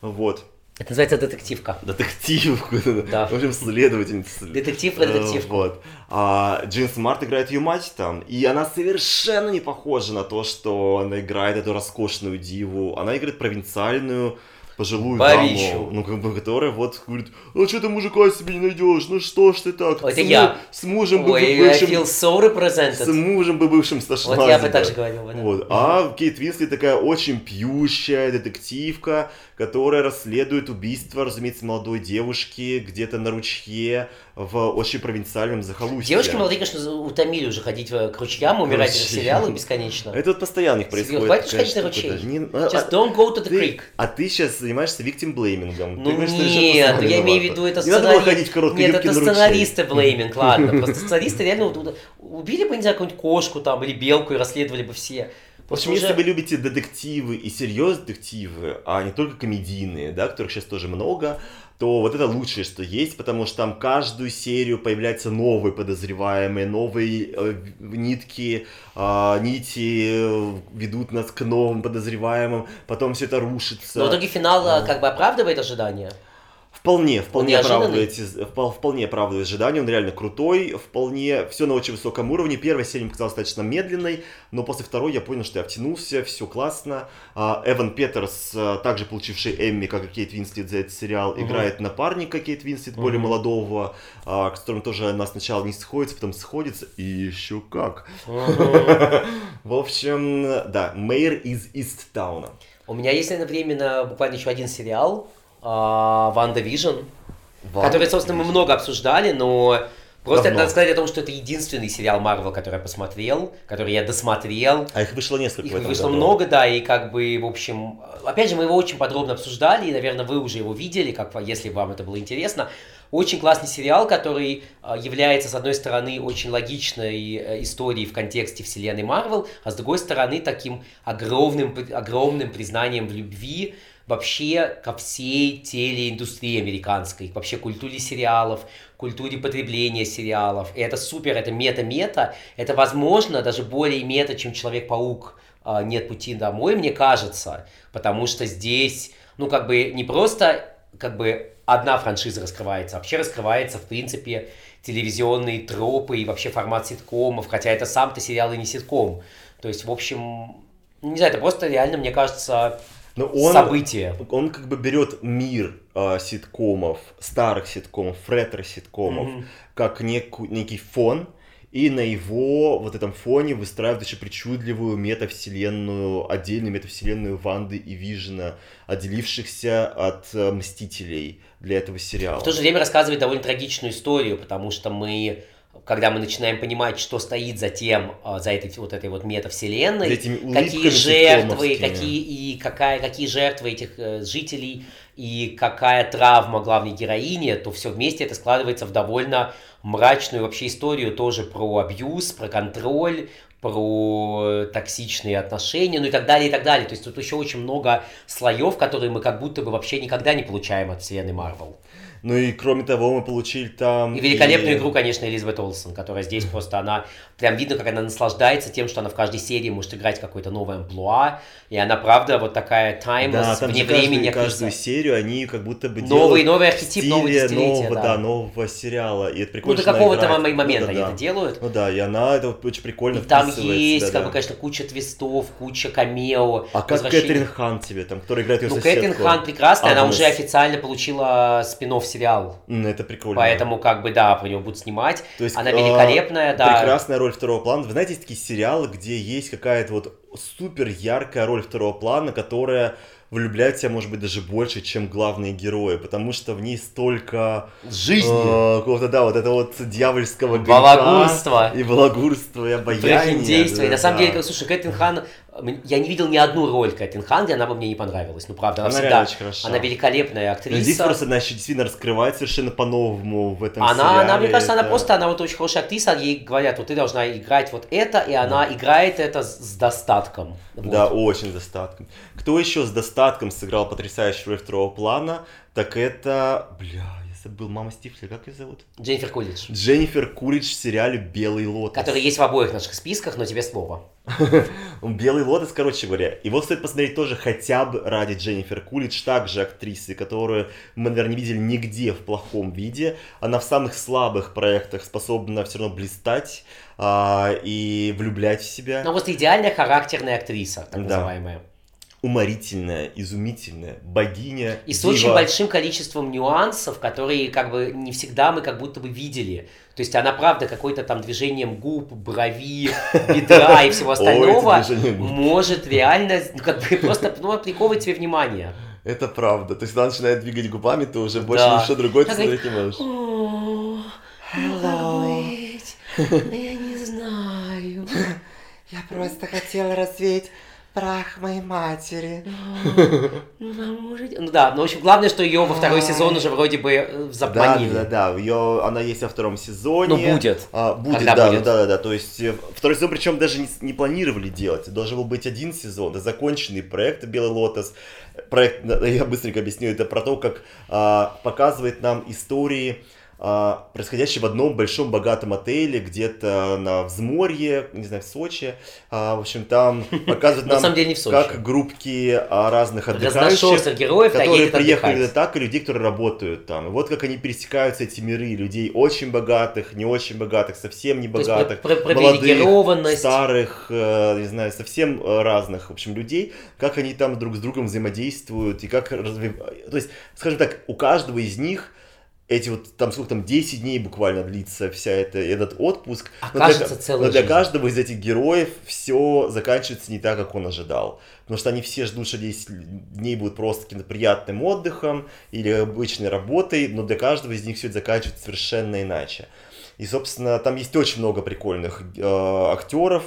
Вот. Это называется детективка. Детективка, да. В общем, следовательница. Детектив про детективку. Вот. А Джин Смарт играет ее мать там, и она совершенно не похожа на то, что она играет эту роскошную диву. Она играет провинциальную, пожилую Бабищу. даму, ну, как бы, которая вот говорит, а что ты мужика себе не найдешь, ну что ж ты так? Это с, я. С мужем бы бывшим... I feel so represented. С мужем бы бывшим сошлась. Вот я бы так же говорил. Вот. А Кейт Уинслет такая очень пьющая детективка, которая расследует убийство, разумеется, молодой девушки где-то на ручье в очень провинциальном захолустье. Девушки молодые, конечно, утомили уже ходить к ручьям, умирать из сериала бесконечно. Это вот постоянно их происходит. Хватит ходить на ручей. Just а, don't go to the creek. А ты сейчас занимаешься victim блеймингом. Ну нет, ну я имею в виду это сценаристы. Нет, это сценаристы блейминг, ладно. Просто сценаристы реально убили бы, не знаю, какую-нибудь кошку там или белку и расследовали бы все. В общем, Уже- если вы любите детективы и серьезные детективы, а не только комедийные, да, которых сейчас тоже много, то вот это лучшее, что есть, потому что там каждую серию появляются новые подозреваемые, новые э, нитки, а, нити э, ведут нас к новым подозреваемым, потом все это рушится. Но в итоге финал э, как бы оправдывает ожидания. Вполне, вполне оправдывает, впол- вполне оправдывает ожидания, он реально крутой, вполне, все на очень высоком уровне. Первая серия мне показалась достаточно медленной, но после второй я понял, что я втянулся, все классно. А, Эван Петерс, а, также получивший Эмми, как и Кейт Винслет за этот сериал, Мгм. играет напарника Кейт Винслет, более Мгм. молодого, а, с которым тоже она сначала не сходится, потом сходится, и еще как. В общем, да, Мэйр из Исттауна. У меня есть одновременно буквально еще один сериал, WandaVision, который, собственно, мы много обсуждали, но просто Давно. надо сказать о том, что это единственный сериал Марвел, который я посмотрел, который я досмотрел. А их вышло несколько Их вышло году. много, да, и как бы, в общем, опять же, мы его очень подробно обсуждали, и, наверное, вы уже его видели, как, если вам это было интересно. Очень классный сериал, который э, является, с одной стороны, очень логичной э, историей в контексте вселенной Марвел, а с другой стороны, таким огромным, огромным признанием в любви вообще ко всей телеиндустрии американской, вообще культуре сериалов, культуре потребления сериалов. И это супер, это мета-мета, это, возможно, даже более мета, чем Человек-паук а, «Нет пути домой», мне кажется, потому что здесь, ну, как бы, не просто, как бы, одна франшиза раскрывается, а вообще раскрывается, в принципе, телевизионные тропы и вообще формат ситкомов, хотя это сам-то сериал и не ситком. То есть, в общем, не знаю, это просто реально, мне кажется, Но он, событие. он как бы берет мир а, ситкомов, старых ситкомов, ретро-ситкомов, Мгм. как неку- некий фон, и на его вот этом фоне выстраивают еще причудливую метавселенную, отдельную метавселенную Ванды и Вижена, отделившихся от э, Мстителей для этого сериала. В то же время рассказывает довольно трагичную историю, потому что мы, когда мы начинаем понимать, что стоит за тем, а, за этой вот этой вот метавселенной, какие жертвы, какие и какая, какие жертвы этих э, жителей и какая травма главной героини, то все вместе это складывается в довольно мрачную вообще историю тоже про абьюз, про контроль, про токсичные отношения, ну и так далее, и так далее. То есть тут еще очень много слоев, которые мы как будто бы вообще никогда не получаем от вселенной Марвел. Ну и кроме того, мы получили там... И великолепную и- игру, конечно, Элизабет Олсен, которая здесь просто она... Прям видно, как она наслаждается тем, что она в каждой серии может играть какое-то новое амплуа. И она, правда, вот такая Да, timeless, там вне каждую, времени каждую актриса. серию они как будто бы Новый, делают новый архетип, нового стиле десятилетия, нового, да. да, нового сериала. И это Ну, прикольно, до что она какого-то играет. мо- момента Ну, они да, это да. делают. Ну да, и она это очень прикольно И там есть, да, как да. бы, конечно, куча твистов, куча камео. А как Кэтрин Хан тебе, там, которая играет ее Ну, соседку? Кэтрин Хан прекрасная, она уже официально получила спин сериал. Это прикольно. Поэтому, как бы, да, про него будут снимать. То есть, Она а, великолепная, да. Прекрасная роль второго плана. Вы знаете, есть такие сериалы, где есть какая-то вот супер яркая роль второго плана, которая влюбляет тебя, может быть, даже больше, чем главные герои, потому что в ней столько Жизни. э, какого-то, да, вот это вот дьявольского греха и балагурства, и обаяния. Прохиндейство. И да, на самом да. деле, слушай, Кэтрин Хан, я не видел ни одну роль Кэтрин Хан, где она бы мне не понравилась. Ну, правда, она, Она всегда, очень хороша. она великолепная Но актриса. здесь просто она еще действительно раскрывает совершенно по-новому в этом Она, сериале. она, мне кажется, она просто, она вот очень хорошая актриса, ей говорят, вот ты должна играть вот это, и она играет это с, достатком. Вот. Да, очень с достатком. Кто еще с достатком сыграл потрясающую роль второго плана, так это... Бля, забыл, мама Стифлер, как ее зовут? Дженнифер Кулидж, Дженнифер Куридж в сериале «Белый лотос». который есть в обоих наших списках, но тебе слово. Белый лотос, короче говоря. Его стоит посмотреть тоже хотя бы ради Дженнифер Кулидж, также актрисы, которую мы, наверное, не видели нигде в плохом виде. Она в самых слабых проектах способна все равно блистать а, и влюблять в себя. Ну, просто идеальная характерная актриса, так Да. называемая. Уморительная, изумительная, богиня. И с дива. очень большим количеством нюансов, которые как бы не всегда мы как будто бы видели. То есть она, правда, какой-то там движением губ, брови, бедра и всего остального может реально ну, как бы просто ну, приковывать тебе внимание. Это правда. То есть, она начинает двигать губами, ты уже больше ничего другое ты смотреть не можешь. Hello. быть? Я не знаю. Я просто хотела развеять прах моей матери. Ну да, ну в общем, главное, что ее во второй сезон уже вроде бы э, заманили. Да, да, да, ее, она есть во втором сезоне. Ну будет. А, будет, Когда да, будет? да, да, да. То есть э, второй сезон, причем даже не, не планировали делать. Должен был быть один сезон. Это законченный проект Белый Лотос. Проект, я быстренько объясню, это про то, как а, показывает нам истории а, происходящие в одном большом богатом отеле где-то на взморье, не знаю, в Сочи. А, в общем, там показывают На нам, самом деле не в Сочи. как группки а, разных отдыхающих, героев которые приехали так, и людей, которые работают там. И вот как они пересекаются, эти миры, людей очень богатых, не очень богатых, совсем не богатых, молодых, старых, э, не знаю, совсем э, разных, в общем, людей, как они там друг с другом взаимодействуют, и как. То есть, скажем так, у каждого из них эти вот, там сколько там, 10 дней буквально длится вся эта, этот отпуск. А Но для- целая Но для жизнь. каждого из этих героев все заканчивается не так, как он ожидал. Потому что они все ждут, что 10 дней будут просто каким-то приятным отдыхом или обычной работой, но для каждого из них все это заканчивается совершенно иначе. И, собственно, там есть очень много прикольных э, актеров,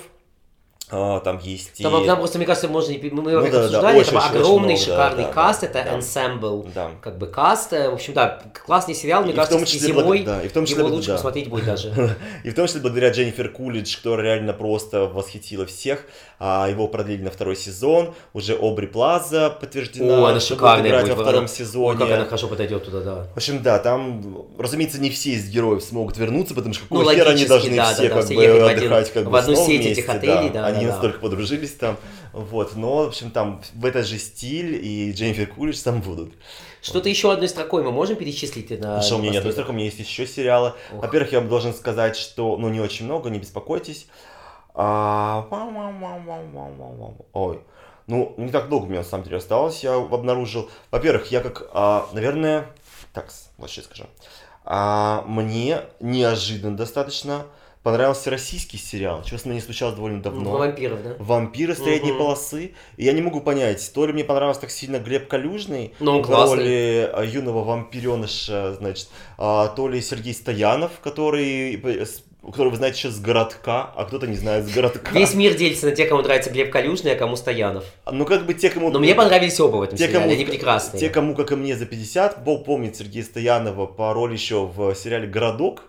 А, там есть и... Там, там просто, мне кажется, можно, мы Ну да, да, обсуждали, очень, это очень, очень огромный много, шикарный да, каст, да, это да. ensemble, Да. как бы каст, э, в общем, да, классный сериал, мне И в кажется, том числе зимой благ- да, и в том числе его благ- лучше да. посмотреть будет даже. И в том числе благодаря Дженнифер Кулидж, которая реально просто восхитила всех. А его продлили на второй сезон. Уже Обри Плаза подтверждена, О, она будет шикарная играть будет. во втором сезоне. как она хорошо подойдет туда, да. В общем, да, там, разумеется, не все из героев смогут вернуться, потому что Ну, какой хер они должны да, все да, да, как бы в отдыхать как в бы одну снова сеть этих отелей, да, Они да. настолько подружились там. Вот, но, в общем, там в этот же стиль и Дженнифер Кулидж там будут. Что-то еще одной строкой мы можем перечислить на... Что у меня нет одной строки, у меня есть еще сериалы. Во-первых, я вам должен сказать, что, ну, не очень много, не беспокойтесь. А, Ой, ну, не так долго у меня на самом деле осталось, я обнаружил. Во-первых, я как, а, наверное, так, вот сейчас скажу. А, мне неожиданно достаточно понравился российский сериал, мной не случалось довольно давно. Ну, вампиров, да? Вампиры средней Мгм. полосы. И я не могу понять, то ли мне понравился так сильно Глеб Калюжный, Ну, он классный. роли а, юного вампиреныша, значит, а, то ли Сергей Стоянов, который, который вы знаете сейчас с городка, а кто-то не знает с городка. Весь мир делится на те, кому нравится Глеб Калюжный, а кому Стоянов. Ну, как бы те, кому... Но мне понравились оба в этом те, сериале, кому, они прекрасные. те, кому, как и мне, за 50, Бог помнит Сергея Стоянова по роли еще в сериале «Городок»,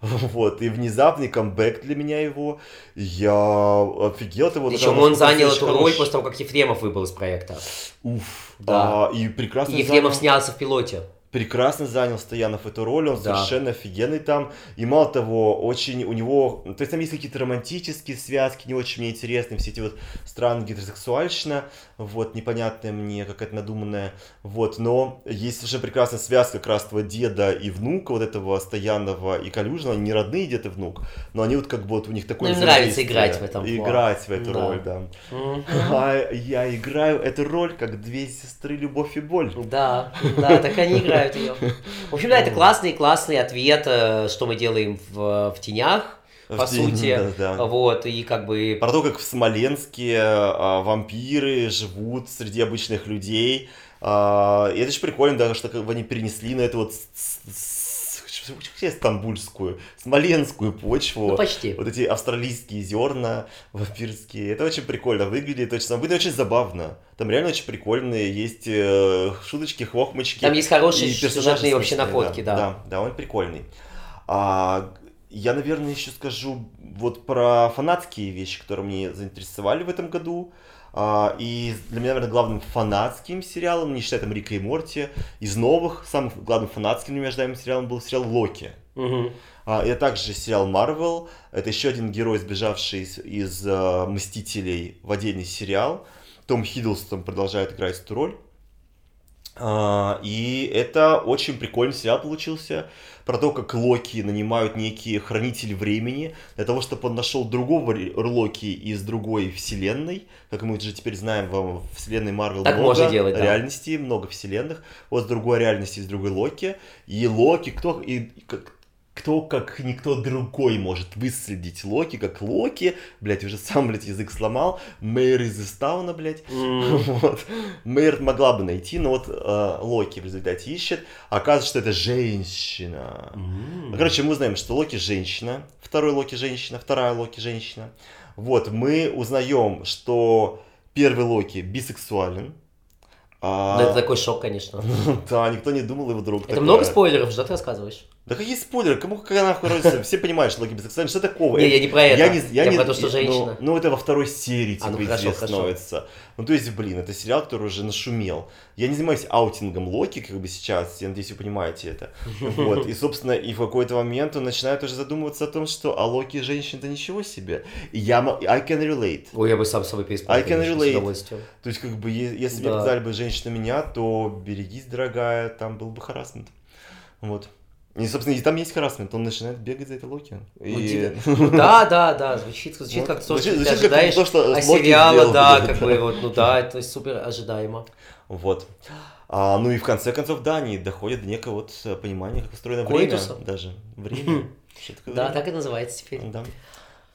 вот, и внезапный камбэк для меня его, я офигел от его. Причем он занял эту роль после того, как Ефремов выбыл из проекта. Уф, Да. а, и прекрасно И Ефремов занял. снялся в пилоте. Прекрасно занял Стоянов эту роль, он Да. совершенно офигенный там. И мало того, очень у него, то есть там есть какие-то романтические связки, не очень мне интересны, все эти вот странные гетеросексуальщина, вот, непонятная мне, какая-то надуманная, вот, но есть уже прекрасная связка как раз твоего деда и внука, вот этого Стоянова и Калюжного, они не родные дед и внук, но они вот как бы вот у них такое Ну, им нравится играть в этом. Играть в эту Да. роль, да. Мгм. А я играю эту роль как две сестры Любовь и Боль. Да, да, так они играют ее. В общем, да, это классный, классный ответ, э, что мы делаем в, в тенях, по тени, сути. да, да. Вот, и как бы... Про то, как в Смоленске а, вампиры живут среди обычных людей. А, и это же прикольно, да, что как бы они перенесли на эту вот с- с- с- стамбульскую, смоленскую почву. Ну, почти. Вот эти австралийские зерна вампирские. Это очень прикольно выглядит, очень, выглядит очень забавно. Там реально очень прикольные есть э, шуточки, хохмочки. Там есть хорошие сюжетные вообще находки, да. Да, да, он прикольный. А, я, наверное, еще скажу вот про фанатские вещи, которые мне заинтересовали в этом году. А, и для меня, наверное, главным фанатским сериалом, не считая там Рика и Морти, из новых, самым главным фанатским для меня ожидаемым сериалом был сериал Локи. А, это также сериал Марвел. Это еще один герой, сбежавший из, из, э, Мстителей в отдельный сериал. Том Хиддлстон продолжает играть эту роль. А, и это очень прикольный сериал получился. Про то, как Локи нанимают некие хранители времени для того, чтобы он нашел другого Локи из другой вселенной. Как мы уже теперь знаем, в вселенной Марвел Так много можно делать, да. реальностей, много вселенных. Вот с другой реальности, с другой Локи. И Локи, кто, и, как, кто, как никто другой, может выследить Локи, как Локи, блять, уже сам, блядь, язык сломал, Мэйр из Истауна, блядь, М. вот, Мэйр могла бы найти, но вот э, Локи в результате ищет, оказывается, что это женщина. Ну, Короче, мы узнаем, что Локи женщина, второй Локи женщина, вторая Локи женщина. Вот, мы узнаем, что первый Локи бисексуален. А... Ну, это такой шок, конечно. да, никто не думал его вдруг. Это много спойлеров, что ты рассказываешь? Да какие спойлеры? Кому какая нахуй разница? Все понимают, что Локи бисексуальный. Что такого? Не, я не про это. Я, не, я, я не, про то, что женщина. Ну, ну, это во второй серии, типа, а, ну, хорошо, становится. Ну, то есть, блин, это сериал, который уже нашумел. Я не занимаюсь аутингом Локи, как бы сейчас, я надеюсь, вы понимаете это. Вот, и, собственно, и в какой-то момент он начинает уже задумываться о том, что а Локи женщина-то ничего себе. И я, I can relate. Ой, я бы сам собой переспал. I can relate. То есть, как бы, если да. мне сказали бы женщина меня, то берегись, дорогая, там был бы харасмент. Вот. И, собственно, и там есть харасмент, он начинает бегать за этой Локи. И... Ну, да, да, да, звучит, звучит как то, что ты ожидаешь то, что а сериала, да, как бы, вот, ну да, это супер ожидаемо. Вот. А, ну и в конце концов, да, они доходят до некого вот понимания, как устроено время. Даже. Время. Да, так и называется теперь. Да.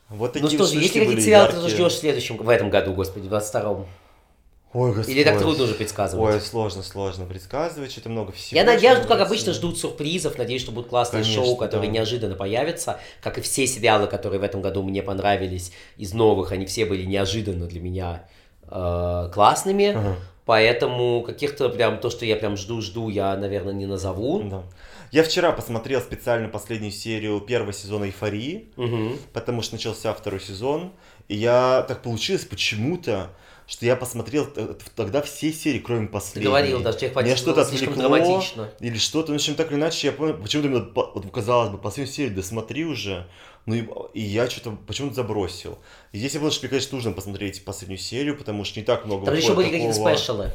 Вот ну что же, есть какие-то сериалы ты ждешь в следующем, в этом году, господи, в 22-м? Ой, Господь. Или так трудно уже предсказывать? Ой, сложно, сложно предсказывать, что-то много всего. Я надеюсь, как обычно, ждут сюрпризов, надеюсь, что будут классные Конечно, шоу, которые да. неожиданно появятся, как и все сериалы, которые в этом году мне понравились из новых, они все были неожиданно для меня э, классными, ага. поэтому каких-то прям, то, что я прям жду-жду, я, наверное, не назову. Да. Я вчера посмотрел специально последнюю серию первого сезона «Эйфории», угу. потому что начался второй сезон, и я так получилось почему-то, что я посмотрел тогда все серии, кроме последней. Ты говорил, даже тебе хватило, что-то отвлекло, драматично. или что-то, ну, в общем, так или иначе, я понял, почему-то именно, вот, казалось бы, последнюю серию досмотри уже, ну, и, и я что-то почему-то забросил. И здесь я понял, что мне, конечно, нужно посмотреть последнюю серию, потому что не так много Там еще были какие-то спешалы.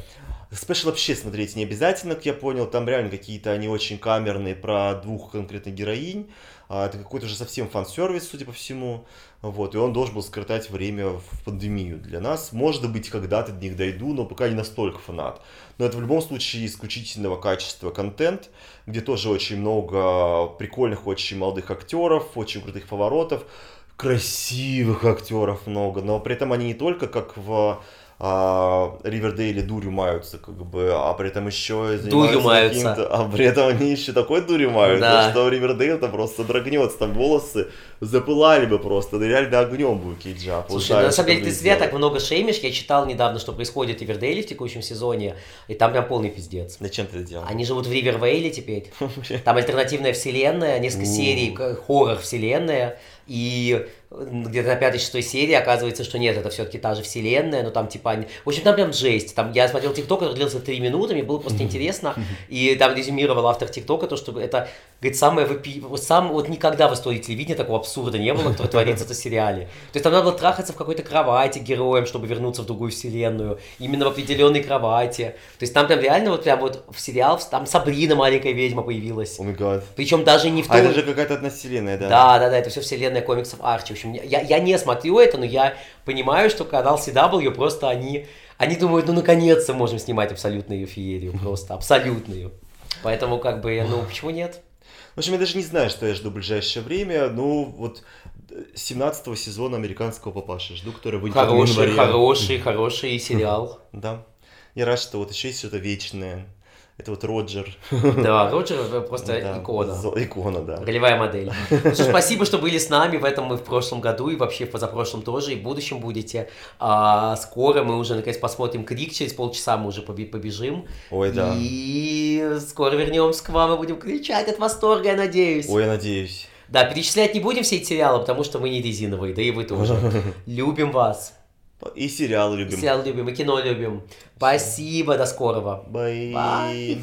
Спешл вообще смотреть не обязательно, как я понял, там реально какие-то они очень камерные про двух конкретно героинь, а это какой-то уже совсем фан-сервис, судя по всему. Вот, и он должен был скоротать время в пандемию для нас. Может быть, когда-то до них дойду, но пока не настолько фанат. Но это в любом случае исключительного качества контент, где тоже очень много прикольных, очень молодых актеров, очень крутых поворотов, красивых актеров много, но при этом они не только как в Ривердейле дурью маются, как бы, а при этом еще дурью маются. А при этом они еще такой дурью маются, да. что Ривердейл-то просто дрогнется, там волосы запылали бы просто, да реально огнем будет Кейджа. Слушай, ну, на самом деле ты зря так много шеймишь, я читал недавно, что происходит в Ривердейле в текущем сезоне, и там прям полный пиздец. Зачем ты это делал? Они живут в Ривервейле теперь, там альтернативная вселенная, несколько серий, хоррор вселенная, и где-то на пятой-шестой серии оказывается, что нет, это все-таки та же вселенная, но там типа... Они... В общем, там прям жесть. Там я смотрел ТикТок, который длился три минуты, мне было просто интересно, и там резюмировал автор ТикТока то, что это, говорит, самое выпи... сам вот никогда в истории телевидения такого абсурда не было, который творится в сериале. То есть там надо было трахаться в какой-то кровати героем, чтобы вернуться в другую вселенную, именно в определенной кровати. То есть там прям реально вот прям вот в сериал, там Сабрина маленькая ведьма появилась. Oh Причем даже не в том... А это же какая-то одновселенная, да? Да, да, да, это все вселенная комиксов Арчи общем, я, я не смотрю это, но я понимаю, что канал CW просто они, они думают, ну наконец-то можем снимать абсолютную феерию, просто абсолютную. Поэтому как бы, ну почему нет? В общем, я даже не знаю, что я жду в ближайшее время. Ну, вот 17 сезона американского папаши жду, который выйдет хороший, в январе. Хороший, хороший сериал. Да. Я рад, что вот еще есть что-то вечное. Это вот Роджер. Да, Роджер просто да, икона. Икона, да. Ролевая модель. Ну, спасибо, что были с нами в этом и в прошлом году, и вообще в позапрошлом тоже, и в будущем будете. А, скоро мы уже, наконец, посмотрим Крик, через полчаса мы уже побежим. Ой, да. И скоро вернемся к вам и будем кричать от восторга, я надеюсь. Ой, я надеюсь. Да, перечислять не будем все эти сериалы, потому что мы не резиновые, да и вы тоже. Любим вас. И сериалы любим. Сериалы любим, и кино любим. Спасибо, до скорого. Bye. Bye.